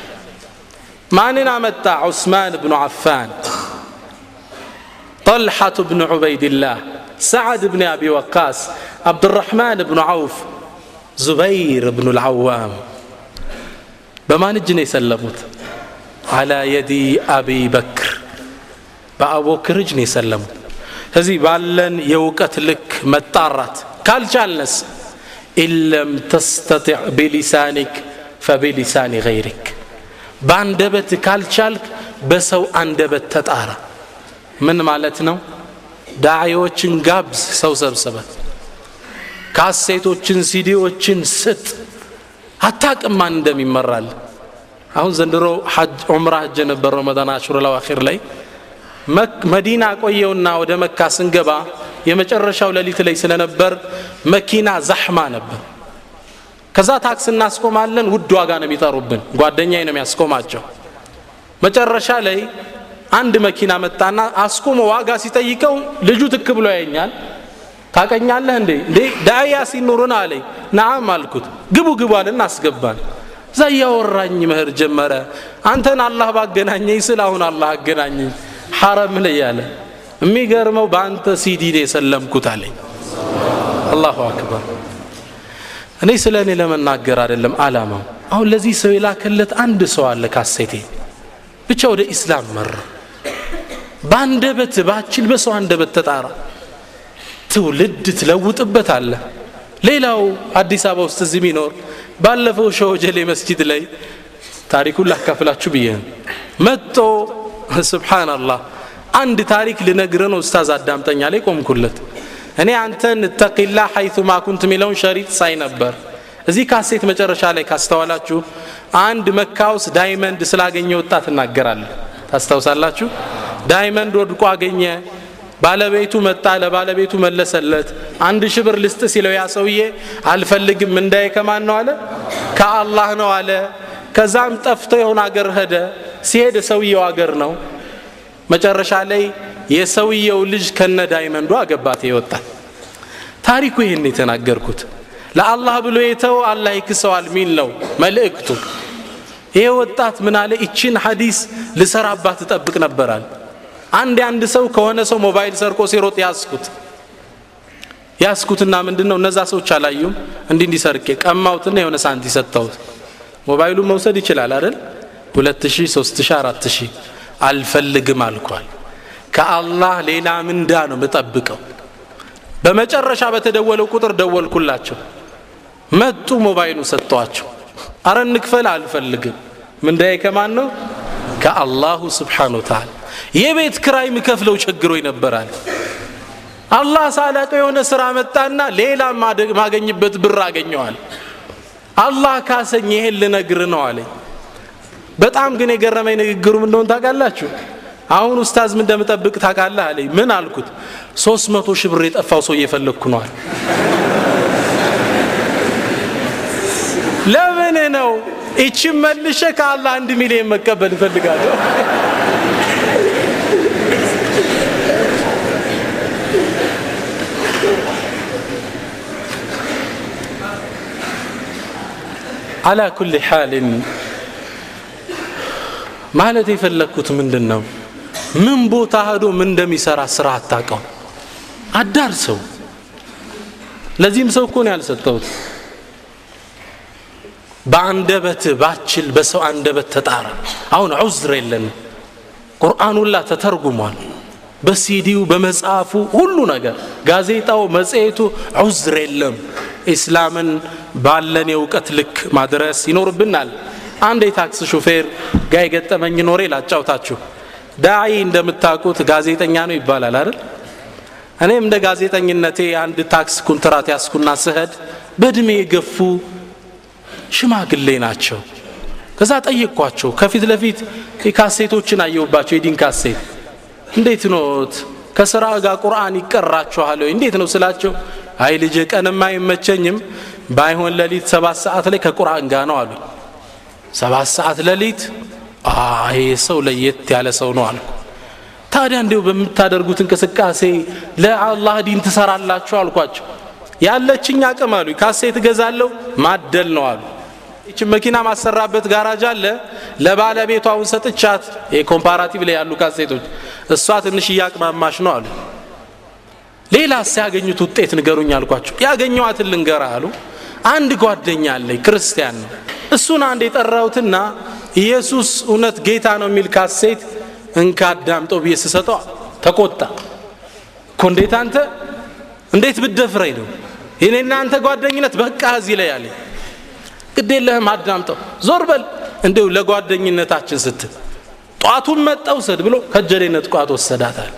ማንን አመጣ ዑስማን ብኑ አፋን طلحة بن عبيد الله سعد بن أبي وقاص عبد الرحمن بن عوف زبير بن العوام بما نجني سلمت على يد أبي بكر بأبو بكر جني سلمت هذي بالن يوقت لك متارات قال جالس إن لم تستطع بلسانك فبلسان غيرك باندبت قال شالك بسو أندبت تتارى ምን ማለት ነው ዳዒዎችን ጋብዝ ሰው ሰብስበ ካሴቶችን ሲዲዎችን ስጥ። አታቅም እንደሚመራል። አሁን ዘንድሮ ዑምራ ሀጅ ነበር ረመዳን አሽሩ ለዋኺር ላይ። መዲና ቆየውና ወደ መካ ስንገባ የመጨረሻው ሌሊት ላይ ስለነበር መኪና ዛሕማ ነበር። ከዛ ታክስ እናስቆማለን ውድ ዋጋ ነው የሚጠሩብን። ጓደኛዬ ነው የሚያስቆማቸው። መጨረሻ ላይ አንድ መኪና መጣና አስቆሞ ዋጋ ሲጠይቀው ልጁ ትክ ብሎ ያየኛል ታቀኛለህ እንዴ? እንዴ ዳያ ሲኑሩን አለኝ። ናም አልኩት። ግቡ ግቡ አለን አስገባን። እዛ እያወራኝ መህር ጀመረ። አንተን አላህ ባገናኘኝ ስል አሁን አላህ አገናኘኝ። ሐረም ላይ ያለ የሚገርመው በአንተ ሲዲ የሰለምኩት አለኝ። አላሁ አክበር። እኔ ስለ እኔ ለመናገር አይደለም አላማው አሁን ለዚህ ሰው የላከለት አንድ ሰው አለ ካሴቴ። ብቻ ወደ ኢስላም መራ። በአንደበት ባችል በሰው አንደበት ተጣራ ትውልድ ትለውጥበት አለ ሌላው አዲስ አበባ ውስጥ እዚህ ሚኖር ባለፈው ሸወጀሌ መስጂድ ላይ ታሪኩን ላካፍላችሁ ብዬ መጦ ስብሓናላህ አንድ ታሪክ ልነግር ነው ኡስታዝ አዳምጠኛ ላይ ቆምኩለት። እኔ አንተን اتق الله حيثما كنت የሚለውን شريط ሳይ ነበር። እዚህ ካሴት መጨረሻ ላይ ካስተዋላችሁ አንድ መካ diamond ስላገኘ ወጣት እናገራለን ታስታውሳላችሁ? diamond ወድቆ አገኘ ባለቤቱ መጣ ለባለቤቱ መለሰለት። አንድ ሺህ ብር ልስጥ ሲለው ያ ሰውዬ አልፈልግም እንዳይ ከማን ነው አለ? ከአላህ ነው አለ። ከዛም ጠፍቶ የሆነ አገር ሄደ። ሲሄድ ሰውየው አገር ነው። መጨረሻ ላይ የሰውየው ልጅ ከነ ዳይመንዱ አገባት ይወጣል ታሪኩ ይህን የተናገርኩት። ለአላህ ብሎ የተው አላህ ይክሰዋል ሚል ነው መልእክቱ። ይሄ ወጣት ምን አለ? ይችን ሐዲስ ልሰራባት እጠብቅ ነበራል አንድ አንድ ሰው ከሆነ ሰው ሞባይል ሰርቆ ሲሮጥ ያስኩት ያስኩትና ምንድን እነዛ ሰዎች አላዩም። እንዲህ እንዲሰርቄ ቀማውትና የሆነ ሳንቲ ሰጠሁት። ሞባይሉን መውሰድ ይችላል አይደል? ሁለት ሺህ ሶስት አልፈልግም አልኳል። ከአላህ ሌላ ምንዳ ነው ምጠብቀው በመጨረሻ በተደወለው ቁጥር ደወልኩላቸው። መጡ ሞባይሉ ሰጠዋቸው አረ እንክፈል አልፈልግም። ምንዳዬ ከማን ነው ከአላሁ ስብሓን ወተዓላ። የቤት ክራይ ምከፍለው ቸግሮ ይነበራል። አላህ ሳላቀው የሆነ ስራ መጣና ሌላ ማገኝበት ብር አገኘዋል። አላህ ካሰኝ ይሄን ልነግር ነው አለኝ። በጣም ግን የገረመኝ ንግግሩ እንደሆን ታውቃላችሁ? አሁን ኡስታዝ ምን እንደምጠብቅ ታውቃለህ አለኝ። ምን አልኩት? ሶስት መቶ ሺህ ብር የጠፋው ሰው እየፈለግኩ ነዋል ለምን ነው? ይችን መልሸ ከአላህ አንድ ሚሊዮን መቀበል እፈልጋለሁ። አላ ኩል ሓልን ማለት የፈለግኩት ምንድን ነው ምን ቦታ ሄዶ ምን እንደሚሰራ ስራ አታቀው አዳርሰው ለዚህም ሰው እኮ ነው ያልሰጠሁት በአንደበት ባችል በሰው አንደበት ተጣራ አሁን ዑዝር የለን ቁርአኑላ ተተርጉሟል። በሲዲው በመጽሐፉ ሁሉ ነገር ጋዜጣው መጽሔቱ ዑዝር የለም። ኢስላምን ባለን የእውቀት ልክ ማድረስ ይኖርብናል። አንድ የታክስ ሹፌር ጋ የገጠመኝ ኖሬ ላጫውታችሁ። ዳዒ እንደምታውቁት ጋዜጠኛ ነው ይባላል አይደል? እኔም እንደ ጋዜጠኝነቴ አንድ ታክስ ኩንትራት ያስኩና ስሄድ በእድሜ የገፉ ሽማግሌ ናቸው። ከዛ ጠየቅኳቸው። ከፊት ለፊት ካሴቶችን አየሁባቸው። የዲን ካሴት እንዴት ኖት? ከስራ ጋር ቁርአን ይቀራችኋል እንዴት ነው ስላቸው? አይ ልጅ ቀንም አይመቸኝም። ባይሆን ሌሊት ሰባት ሰዓት ላይ ከቁርአን ጋር ነው አሉኝ። ሰባት ሰዓት ሌሊት? ይሄ ሰው ለየት ያለ ሰው ነው አልኩ። ታዲያ እንዲሁ በምታደርጉት እንቅስቃሴ ለአላህ ዲን ትሰራላችሁ አልኳቸው። ያለችኝ አቅም አሉ ካሴት እገዛለሁ ማደል ነው አሉ ይች መኪና ማሰራበት ጋራጅ አለ። ለባለቤቷ አሁን ሰጥቻት comparative ላይ ያሉ ካሴቶች። እሷ ትንሽ እያቅማማሽ ነው አሉ። ሌላ ሲያገኙት ውጤት ንገሩኝ አልኳቸው። ያገኘዋትን ልንገራ አሉ። አንድ ጓደኛ አለኝ ክርስቲያን ነው። እሱን አንድ የጠራሁትና ኢየሱስ እውነት ጌታ ነው የሚል ካሴት እንካ አዳምጠው ብዬ ስሰጠው ተቆጣ። እኮ እንዴት አንተ? እንዴት ብደፍረኝ ነው? የኔና አንተ ጓደኝነት በቃ እዚህ ላይ ያለኝ ግድ የለህም አዳምጠው። ዞር በል እንዲሁ ለጓደኝነታችን ስትል ጧቱን መጣ ውሰድ ብሎ ከጀሌነት ቋት ወሰዳታል።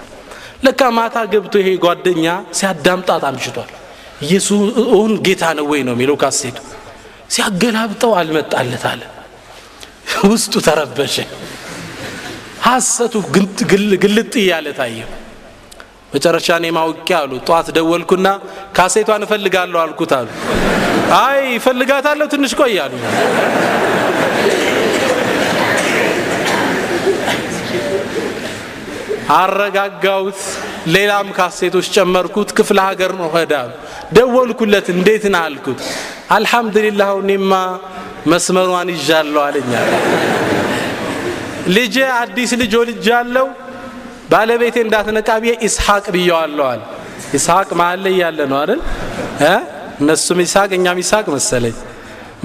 ለካ ማታ ገብቶ ይሄ ጓደኛ ሲያዳምጣት አምሽቷል። ኢየሱስን ጌታ ነው ወይ ነው የሚለው ካሴቱ። ሲያገላብጠው አልመጣለት አለ ውስጡ ተረበሸ። ሐሰቱ ግልጥ እያለ ታየው መጨረሻ እኔ ማውቄ አሉ። ጠዋት ደወልኩና ካሴቷን እፈልጋለሁ አልኩት አሉ። አይ እፈልጋታለሁ ትንሽ ቆይ አረጋጋውት ሌላም ካሴቶች ጨመርኩት። ክፍለ ሀገር ነው ሄዳሉ ደወልኩለት እንዴት ና አልኩት። አልሐምዱሊላህ እኔማ መስመሯን ይዣለሁ አለኛ ልጄ አዲስ ልጅ ወልጃለሁ ባለቤቴ እንዳትነቃ ብዬ ኢስሐቅ ብየዋለዋል ኢስሐቅ መሀል ላይ ያለ ነው አይደል? እነሱም ይስሐቅ እኛም ይስሐቅ መሰለኝ።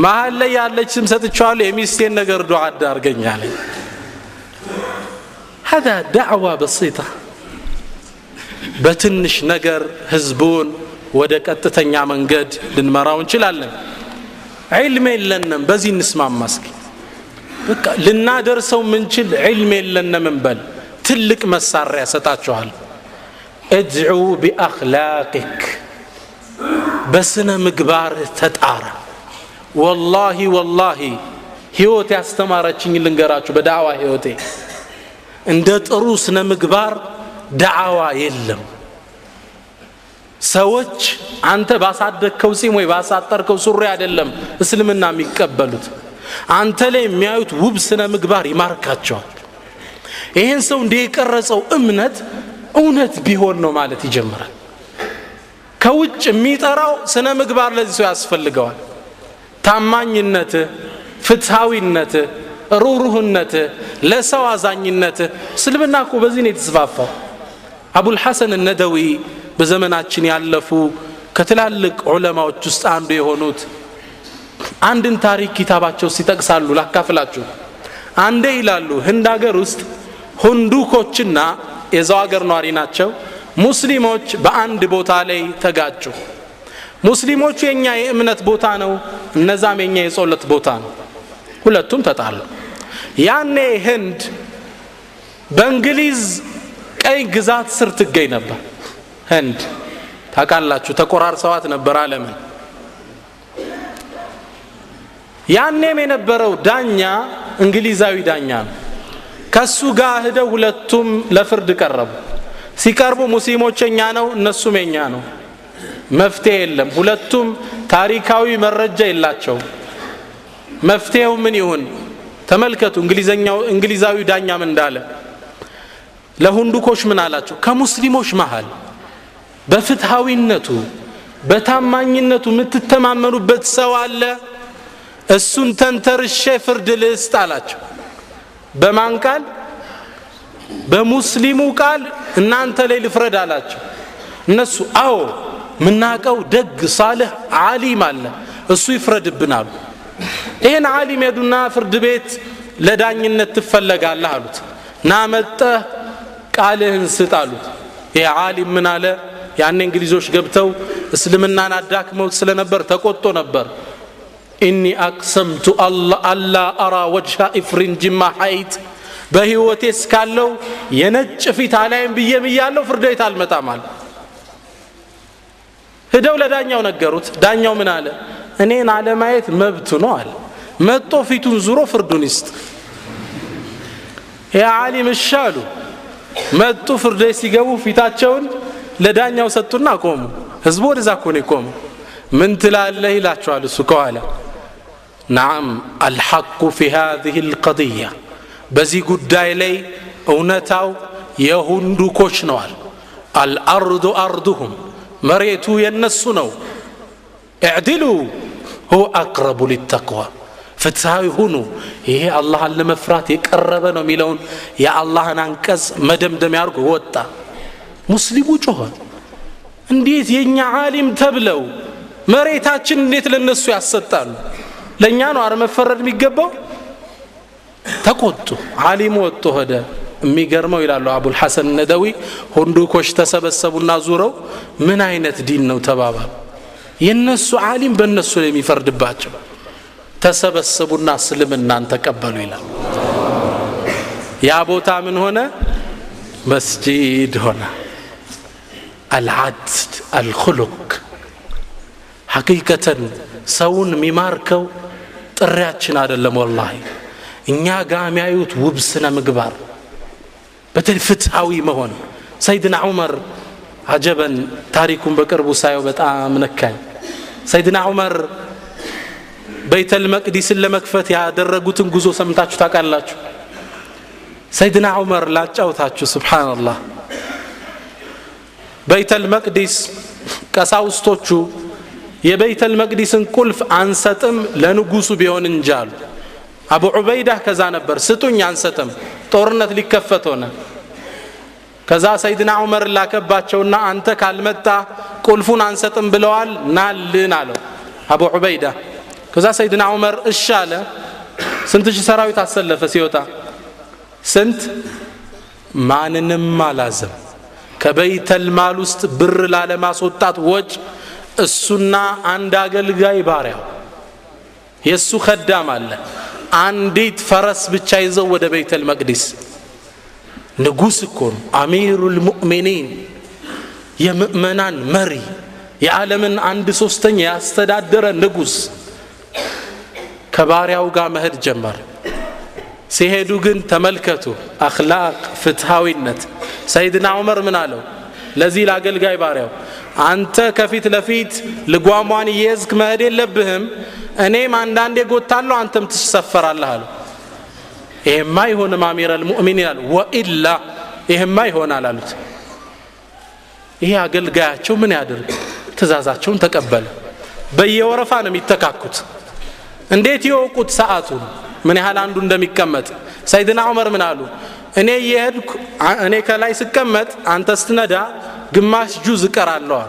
መሀል ላይ ያለች ስም ሰጥቼዋለሁ የሚስቴን ነገር ዱዓ አዳርገኛለኝ ሀዛ ዳዕዋ በሲጣ በትንሽ ነገር ህዝቡን ወደ ቀጥተኛ መንገድ ልንመራው እንችላለን። ዒልም የለንም። በዚህ እንስማማ እስኪ። ልናደርሰው ምንችል ዒልም የለንም እንበል። ትልቅ መሳሪያ ሰጣችኋል እድዑ ቢአክላቅክ በስነ ምግባር ተጣራ። ወላሂ ወላሂ ህይወት ያስተማረችኝ ልንገራችሁ በዳዕዋ ህይወቴ። እንደ ጥሩ ስነ ምግባር ዳዕዋ የለም። ሰዎች አንተ ባሳደግከው ጺም ወይ ባሳጠርከው ሱሪ አይደለም እስልምና የሚቀበሉት። አንተ ላይ የሚያዩት ውብ ስነ ምግባር ይማርካቸዋል ይህን ሰው እንዲህ የቀረጸው እምነት እውነት ቢሆን ነው ማለት ይጀምራል። ከውጭ የሚጠራው ስነ ምግባር ለዚህ ሰው ያስፈልገዋል። ታማኝነትህ ፍትሃዊነትህ ሩሩህነትህ ለሰው አዛኝነትህ እስልምና እኮ በዚህ ነው የተስፋፋው። አቡልሐሰን ነደዊ በዘመናችን ያለፉ ከትላልቅ ዑለማዎች ውስጥ አንዱ የሆኑት አንድን ታሪክ ኪታባቸው ሲጠቅሳሉ ላካፍላችሁ። አንዴ ይላሉ ህንድ ሀገር ውስጥ ሁንዱኮችና የዛው ሀገር ነዋሪ ናቸው። ሙስሊሞች በአንድ ቦታ ላይ ተጋጩ። ሙስሊሞቹ የኛ የእምነት ቦታ ነው እነዛም የኛ የጾለት ቦታ ነው። ሁለቱም ተጣሉ። ያኔ ህንድ በእንግሊዝ ቀይ ግዛት ስር ትገኝ ነበር። ህንድ ታውቃላችሁ ተቆራርሰዋት ነበር አለምን ያኔም የነበረው ዳኛ እንግሊዛዊ ዳኛ ነው ከሱ ጋር ሂደው ሁለቱም ለፍርድ ቀረቡ። ሲቀርቡ ሙስሊሞች የኛ ነው እነሱም የኛ ነው። መፍትሄ የለም። ሁለቱም ታሪካዊ መረጃ የላቸውም። መፍትሄው ምን ይሁን? ተመልከቱ እንግሊዛዊ ዳኛ ምን እንዳለ። ለሁንዱኮች ምን አላቸው? ከሙስሊሞች መሃል በፍትሃዊነቱ በታማኝነቱ የምትተማመኑበት ሰው አለ። እሱን ተንተርሼ ፍርድ ልስጥ አላቸው በማን ቃል? በሙስሊሙ ቃል እናንተ ላይ ልፍረድ አላቸው። እነሱ አዎ ምናቀው ደግ ሳልህ አሊም አለ እሱ ይፍረድብን አሉ። ይህን አሊም ሄዱና ፍርድ ቤት ለዳኝነት ትፈለጋለህ አሉት። ና መጥተህ ቃልህን ስጥ አሉት። ይህ ዓሊም ምን አለ? ያኔ እንግሊዞች ገብተው እስልምናን አዳክመው ስለነበር ተቆጦ ነበር إني أقسمت ألا أرى وجه إفرنج ما حييت በህይወቴ እስካለው የነጭ ፊት አላይም ብዬ ብያለሁ ፍርድ ቤት አልመጣም አለ። ሂደው ለዳኛው ነገሩት። ዳኛው ምን አለ? እኔን አለማየት መብቱ ነው አለ። መጦ ፊቱን ዙሮ ፍርዱን ይስጥ። ያ ዓሊም እሺ አሉ። መጡ ፍርድ ቤት ሲገቡ ፊታቸውን ለዳኛው ሰጡና ቆሙ። ህዝቡ ወደዛ ነው የቆመው። ምን ትላለህ? ይላቸዋል እሱ ከኋላ ናም አልሐቁ ፊ ሃዚህ ልቀድያ በዚህ ጉዳይ ላይ እውነታው የሁንዱኮች ነዋል አልአርዱ አርዱሁም መሬቱ የነሱ ነው እዕድሉ ሁወ አቅረቡ ሊተቅዋ ፍትሃዊ ሁኑ ይሄ አላህን ለመፍራት የቀረበ ነው የሚለውን የአላህን አንቀጽ መደምደም ያርጉ ወጣ ሙስሊሙ ጮኸ እንዴት የእኛ ዓሊም ተብለው መሬታችን እንዴት ለነሱ ያሰጣሉ ለእኛ ነው አረ መፈረድ የሚገባው? ተቆጡ። ዓሊሙ ወጥቶ ሄደ። የሚገርመው ይላሉ አቡልሐሰን ነደዊ ሁንዱኮች ተሰበሰቡና ዙረው ምን አይነት ዲን ነው ተባባሉ? የነሱ ዓሊም በእነሱ ላይ የሚፈርድባቸው። ተሰበሰቡና እስልምናን ተቀበሉ ይላል ያ ቦታ ምን ሆነ? መስጂድ ሆነ። አልዓድል አልኩሉክ ሐቂቀተን ሰውን የሚማርከው ጥሪያችን አደለም ወላሂ። እኛ ጋር የሚያዩት ውብ ስነ ምግባር በተለይ ፍትሃዊ መሆን። ሰይድና ዑመር አጀበን ታሪኩን በቅርቡ ሳየው በጣም ነካኝ። ሰይድና ዑመር በይተል መቅዲስን ለመክፈት ያደረጉትን ጉዞ ሰምታችሁ ታውቃላችሁ? ሰይድና ዑመር ላጫውታችሁ ስብሓንላህ በይተል መቅዲስ ቀሳውስቶቹ የበይተል መቅዲስን ቁልፍ አንሰጥም ለንጉሱ ቢሆን እንጂ አሉ። አቡ ዑበይዳ ከዛ ነበር ስጡኝ አንሰጥም ጦርነት ሊከፈት ሆነ። ከዛ ሰይድና ዑመር ላከባቸውና አንተ ካልመጣ ቁልፉን አንሰጥም ብለዋል ናልን አለው አቡ ዑበይዳ ከዛ ሰይድና ዑመር እሺ አለ። ስንት ሺህ ሰራዊት አሰለፈ ሲወጣ? ስንት? ማንንም አላዘም። ከበይተል ውስጥ ብር ላለማስወጣት ወጭ እሱና አንድ አገልጋይ ባሪያው የእሱ ከዳም አለ። አንዲት ፈረስ ብቻ ይዘው ወደ ቤተል መቅዲስ። ንጉስ እኮ ነው። አሚሩ ልሙእሚኒን የምእመናን መሪ የዓለምን አንድ ሶስተኛ ያስተዳደረ ንጉስ ከባሪያው ጋር መሄድ ጀመር። ሲሄዱ ግን ተመልከቱ አክላቅ ፍትሃዊነት ሰይድና ዑመር ምን አለው? ለዚህ ለአገልጋይ ባሪያው አንተ ከፊት ለፊት ልጓሟን እየዝክ መሄድ የለብህም። እኔም አንዳንዴ ጎታለሁ አንተም ትሰፈራለህ አሉ። ይሄማ ይሆንም አሚር ልሙእሚን ይላል። ወኢላ ይሄማ ይሆናል አሉት። ይሄ አገልጋያቸው ምን ያድርግ? ትእዛዛቸውን ተቀበለ። በየወረፋ ነው የሚተካኩት። እንዴት የወቁት ሰዓቱን? ምን ያህል አንዱ እንደሚቀመጥ። ሰይድና ዑመር ምን አሉ? እኔ እየሄድኩ እኔ ከላይ ስቀመጥ አንተ ስትነዳ ግማሽ ጁዝ እቀራለሁ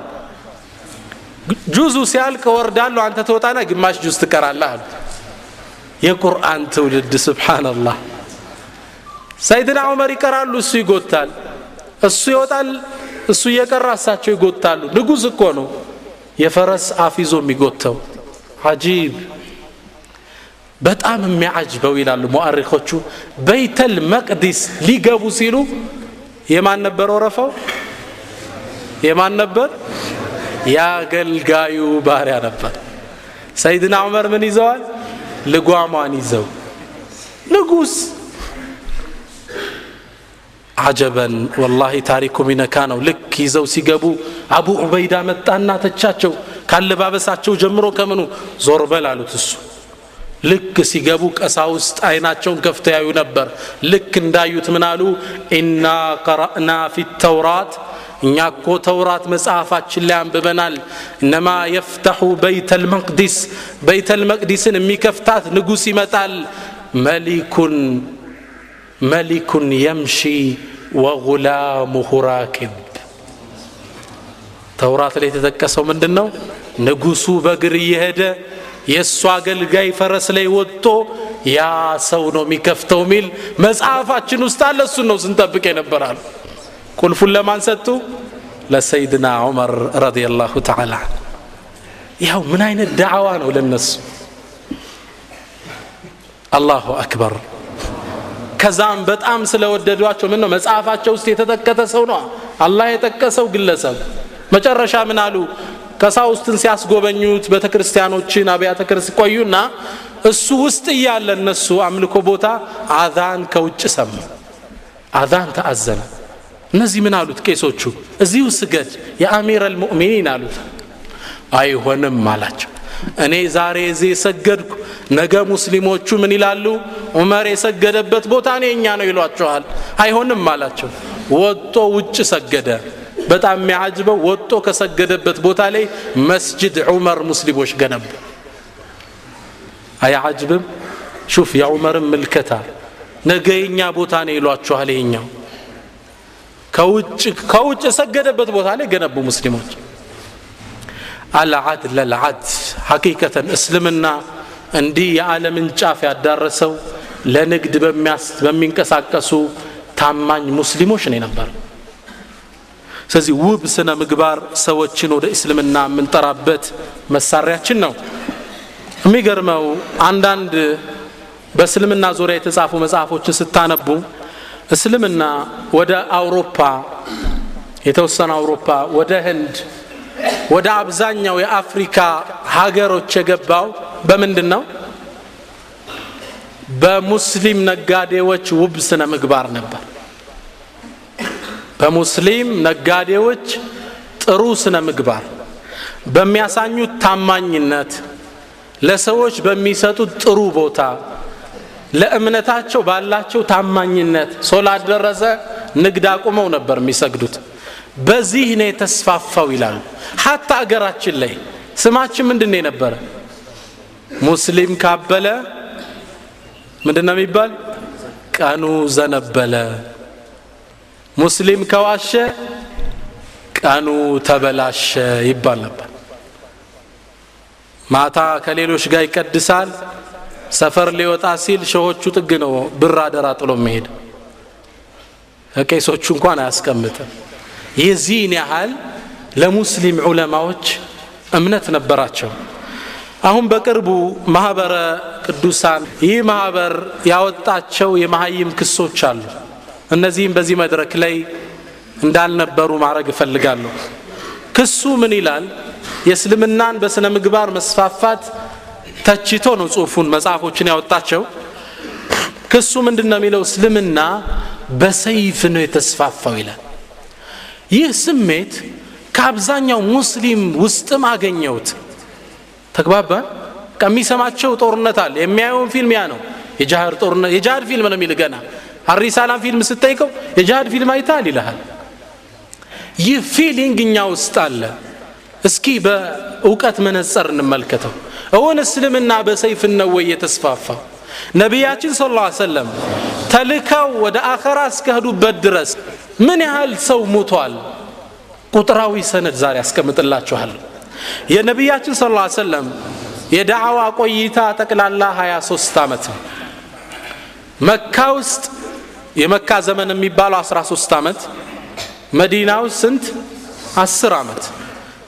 ጁዙ ሲያልቅ ወርዳለሁ አንተ ትወጣና ግማሽ ጁዝ ትቀራለህ አሉ። የቁርአን ትውልድ ስብሓንላህ ሰይድና ዑመር ይቀራሉ እሱ ይጎታል። እሱ ይወጣል እሱ እየቀራ እሳቸው ይጎታሉ። ንጉስ እኮ ነው የፈረስ አፍ ይዞ የሚጎተው። አጂብ! በጣም የሚያጅበው ይላሉ ሙአሪኮቹ። በይተል መቅዲስ ሊገቡ ሲሉ የማን ነበር ወረፈው የማን ነበር? የአገልጋዩ ባሪያ ነበር። ሰይድና ዑመር ምን ይዘዋል? ልጓሟን ይዘው። ንጉስ! አጀበን! ወላሂ ታሪኩ ሚነካ ነው። ልክ ይዘው ሲገቡ አቡ ዑበይዳ መጣና ተቻቸው። ካለባበሳቸው ጀምሮ ከምኑ? ዞር በል አሉት እሱ። ልክ ሲገቡ ቀሳውስት አይናቸውን ከፍተ ነበር። ልክ እንዳዩት ምን አሉ? ኢና ቀረእና ፊ ተውራት እኛ እኮ ተውራት መጽሐፋችን ላይ አንብበናል። እነማ የፍተሑ በይተል መቅዲስ በይተል መቅዲስን የሚከፍታት ንጉስ ይመጣል። መሊኩን መሊኩን የምሺ ወጉላሙሁ ራኪብ ተውራት ላይ የተጠቀሰው ምንድን ነው ንጉሱ በእግር እየሄደ የእሱ አገልጋይ ፈረስ ላይ ወጥቶ ያ ሰው ነው የሚከፍተው ሚል መጽሐፋችን ውስጥ አለ። እሱን ነው ስንጠብቅ የነበራል ቁልፉን ለማን ሰጡ ለሰይድና ዑመር ረዲየላሁ ተዓላ ያው ምን አይነት ዳዕዋ ነው ለነሱ አላሁ አክበር ከዛም በጣም ስለወደዷቸው ምን ነው መጽሐፋቸው ውስጥ የተጠቀተ ሰው ነው አላህ የጠቀሰው ግለሰብ መጨረሻ ምን አሉ ቀሳውስትን ሲያስጎበኙት ቤተ ክርስቲያኖችን አብያተ ክርስ ቆዩና እሱ ውስጥ እያለ እነሱ አምልኮ ቦታ አዛን ከውጭ ሰማ አዛን ተአዘነ እነዚህ ምን አሉት ቄሶቹ? እዚሁ ስገድ የአሚር አልሙእሚኒን አሉት። አይሆንም አላቸው። እኔ ዛሬ እዚህ የሰገድኩ ነገ ሙስሊሞቹ ምን ይላሉ? ዑመር የሰገደበት ቦታ እኔ እኛ ነው ይሏቸዋል። አይሆንም አላቸው። ወጦ ውጭ ሰገደ። በጣም የሚያጅበው ወጦ ከሰገደበት ቦታ ላይ መስጅድ ዑመር ሙስሊሞች ገነቡ። አያጅብም? ሹፍ የዑመርን ምልከታ። ነገ የኛ ቦታ ነው ይሏችኋል ይኛው ከውጭ ከውጭ የሰገደበት ቦታ ላይ ገነቡ ሙስሊሞች። አልዓድል አልዓድ ሐቂቀተን እስልምና እንዲህ የዓለምን ጫፍ ያዳረሰው ለንግድ በሚንቀሳቀሱ ታማኝ ሙስሊሞች ነው ነበር ስለዚህ ውብ ስነ ምግባር ሰዎችን ወደ እስልምና የምንጠራበት መሳሪያችን ነው። የሚገርመው አንዳንድ በእስልምና ዙሪያ የተጻፉ መጽሐፎችን ስታነቡ እስልምና ወደ አውሮፓ የተወሰነ አውሮፓ ወደ ህንድ ወደ አብዛኛው የአፍሪካ ሀገሮች የገባው በምንድን ነው በሙስሊም ነጋዴዎች ውብ ስነ ምግባር ነበር። በሙስሊም ነጋዴዎች ጥሩ ስነ ምግባር በሚያሳኙት ታማኝነት ለሰዎች በሚሰጡት ጥሩ ቦታ ለእምነታቸው ባላቸው ታማኝነት ሶላት ደረሰ ንግድ አቁመው ነበር የሚሰግዱት። በዚህ ነው የተስፋፋው ይላሉ። ሀታ አገራችን ላይ ስማችን ምንድን የነበረ? ሙስሊም ካበለ ምንድን ነው የሚባል? ቀኑ ዘነበለ። ሙስሊም ከዋሸ ቀኑ ተበላሸ ይባል ነበር። ማታ ከሌሎች ጋር ይቀድሳል ሰፈር ሊወጣ ሲል ሸሆቹ ጥግ ነው ብር አደራ ጥሎ መሄድ። ቄሶቹ እንኳን አያስቀምጥም። የዚህን ያህል ለሙስሊም ዑለማዎች እምነት ነበራቸው። አሁን በቅርቡ ማህበረ ቅዱሳን ይህ ማህበር ያወጣቸው የመሀይም ክሶች አሉ። እነዚህም በዚህ መድረክ ላይ እንዳልነበሩ ማድረግ እፈልጋለሁ። ክሱ ምን ይላል? የእስልምናን በስነ ምግባር መስፋፋት ተችቶ ነው ጽሁፉን መጽሐፎችን ያወጣቸው። ክሱ ምንድን ነው የሚለው? እስልምና በሰይፍ ነው የተስፋፋው ይላል። ይህ ስሜት ከአብዛኛው ሙስሊም ውስጥም አገኘውት ተግባባን ከሚሰማቸው ጦርነት አለ። የሚያየውን ፊልም ያ ነው። የጃሃድ ጦርነት የጃሃድ ፊልም ነው የሚል ገና። አሪሳላም ፊልም ስጠይቀው የጃሃድ ፊልም አይታል ይልሃል። ይህ feeling እኛ ውስጥ አለ። እስኪ በእውቀት መነጸር እንመልከተው እውን እስልምና በሰይፍ ነው ወይ የተስፋፋ ነቢያችን ሰለላ ሰለም ተልከው ወደ አኸራ እስከሄዱበት ድረስ ምን ያህል ሰው ሙቷል ቁጥራዊ ሰነድ ዛሬ ያስቀምጥላችኋለሁ የነቢያችን ስለ ላ ሰለም የዳዕዋ ቆይታ ጠቅላላ 23 ዓመት ነው። መካ ውስጥ የመካ ዘመን የሚባለው 13 ዓመት መዲና ውስጥ ስንት? 10 ዓመት።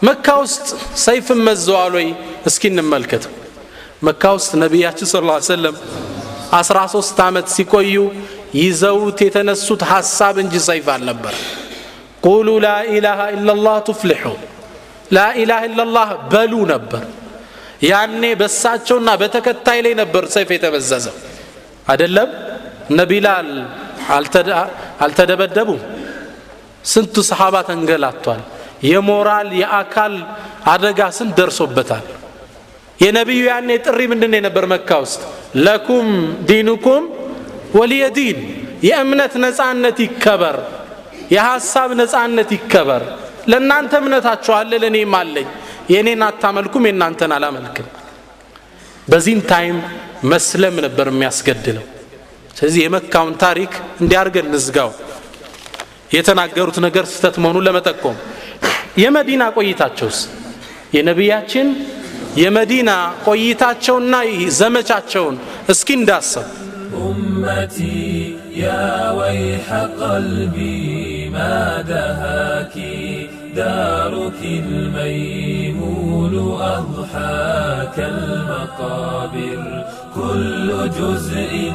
መካ ውስጥ ሰይፍን መዘዋል ወይ እስኪ እንመልከተው መካ ውስጥ ነቢያችን ስለ ላ ሰለም 13 ዓመት ሲቆዩ ይዘውት የተነሱት ሐሳብ እንጂ ሰይፍ አልነበር ቁሉ ላኢላሃ ኢላላህ ቱፍሊሑ ላኢላሃ ኢላላህ በሉ ነበር። ያኔ በሳቸውና በተከታይ ላይ ነበር ሰይፍ የተመዘዘው አይደለም? እነ ቢላል አልተደበደቡም? ስንቱ ሰሓባ ተንገላቷል? የሞራል የአካል አደጋ ስንት ደርሶበታል የነቢዩ ያኔ ጥሪ ምንድን የነበር መካ ውስጥ? لكم دينكم دين የእምነት ነፃነት ይከበር የሐሳብ ነፃነት ይከበር። ለእናንተ እምነታችሁ አለ ለእኔም አለኝ። የእኔን አታመልኩም የእናንተን አላመልክም። በዚህም time መስለም ነበር የሚያስገድለው። ስለዚህ የመካውን ታሪክ እንዲያ አርገን ንዝጋው የተናገሩት ነገር ስህተት መሆኑን ለመጠቆም። የመዲና ቆይታቸውስ? የነቢያችን የመዲና ቆይታቸውና ዘመቻቸውን እስኪ እንዳሰብ أمتي يا ويح قلبي ما دهاك دارك الميمون أضحاك المقابر كل جزء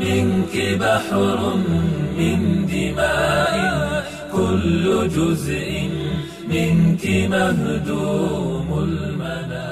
منك بحر من دماء كل جزء منك مهدوم المنام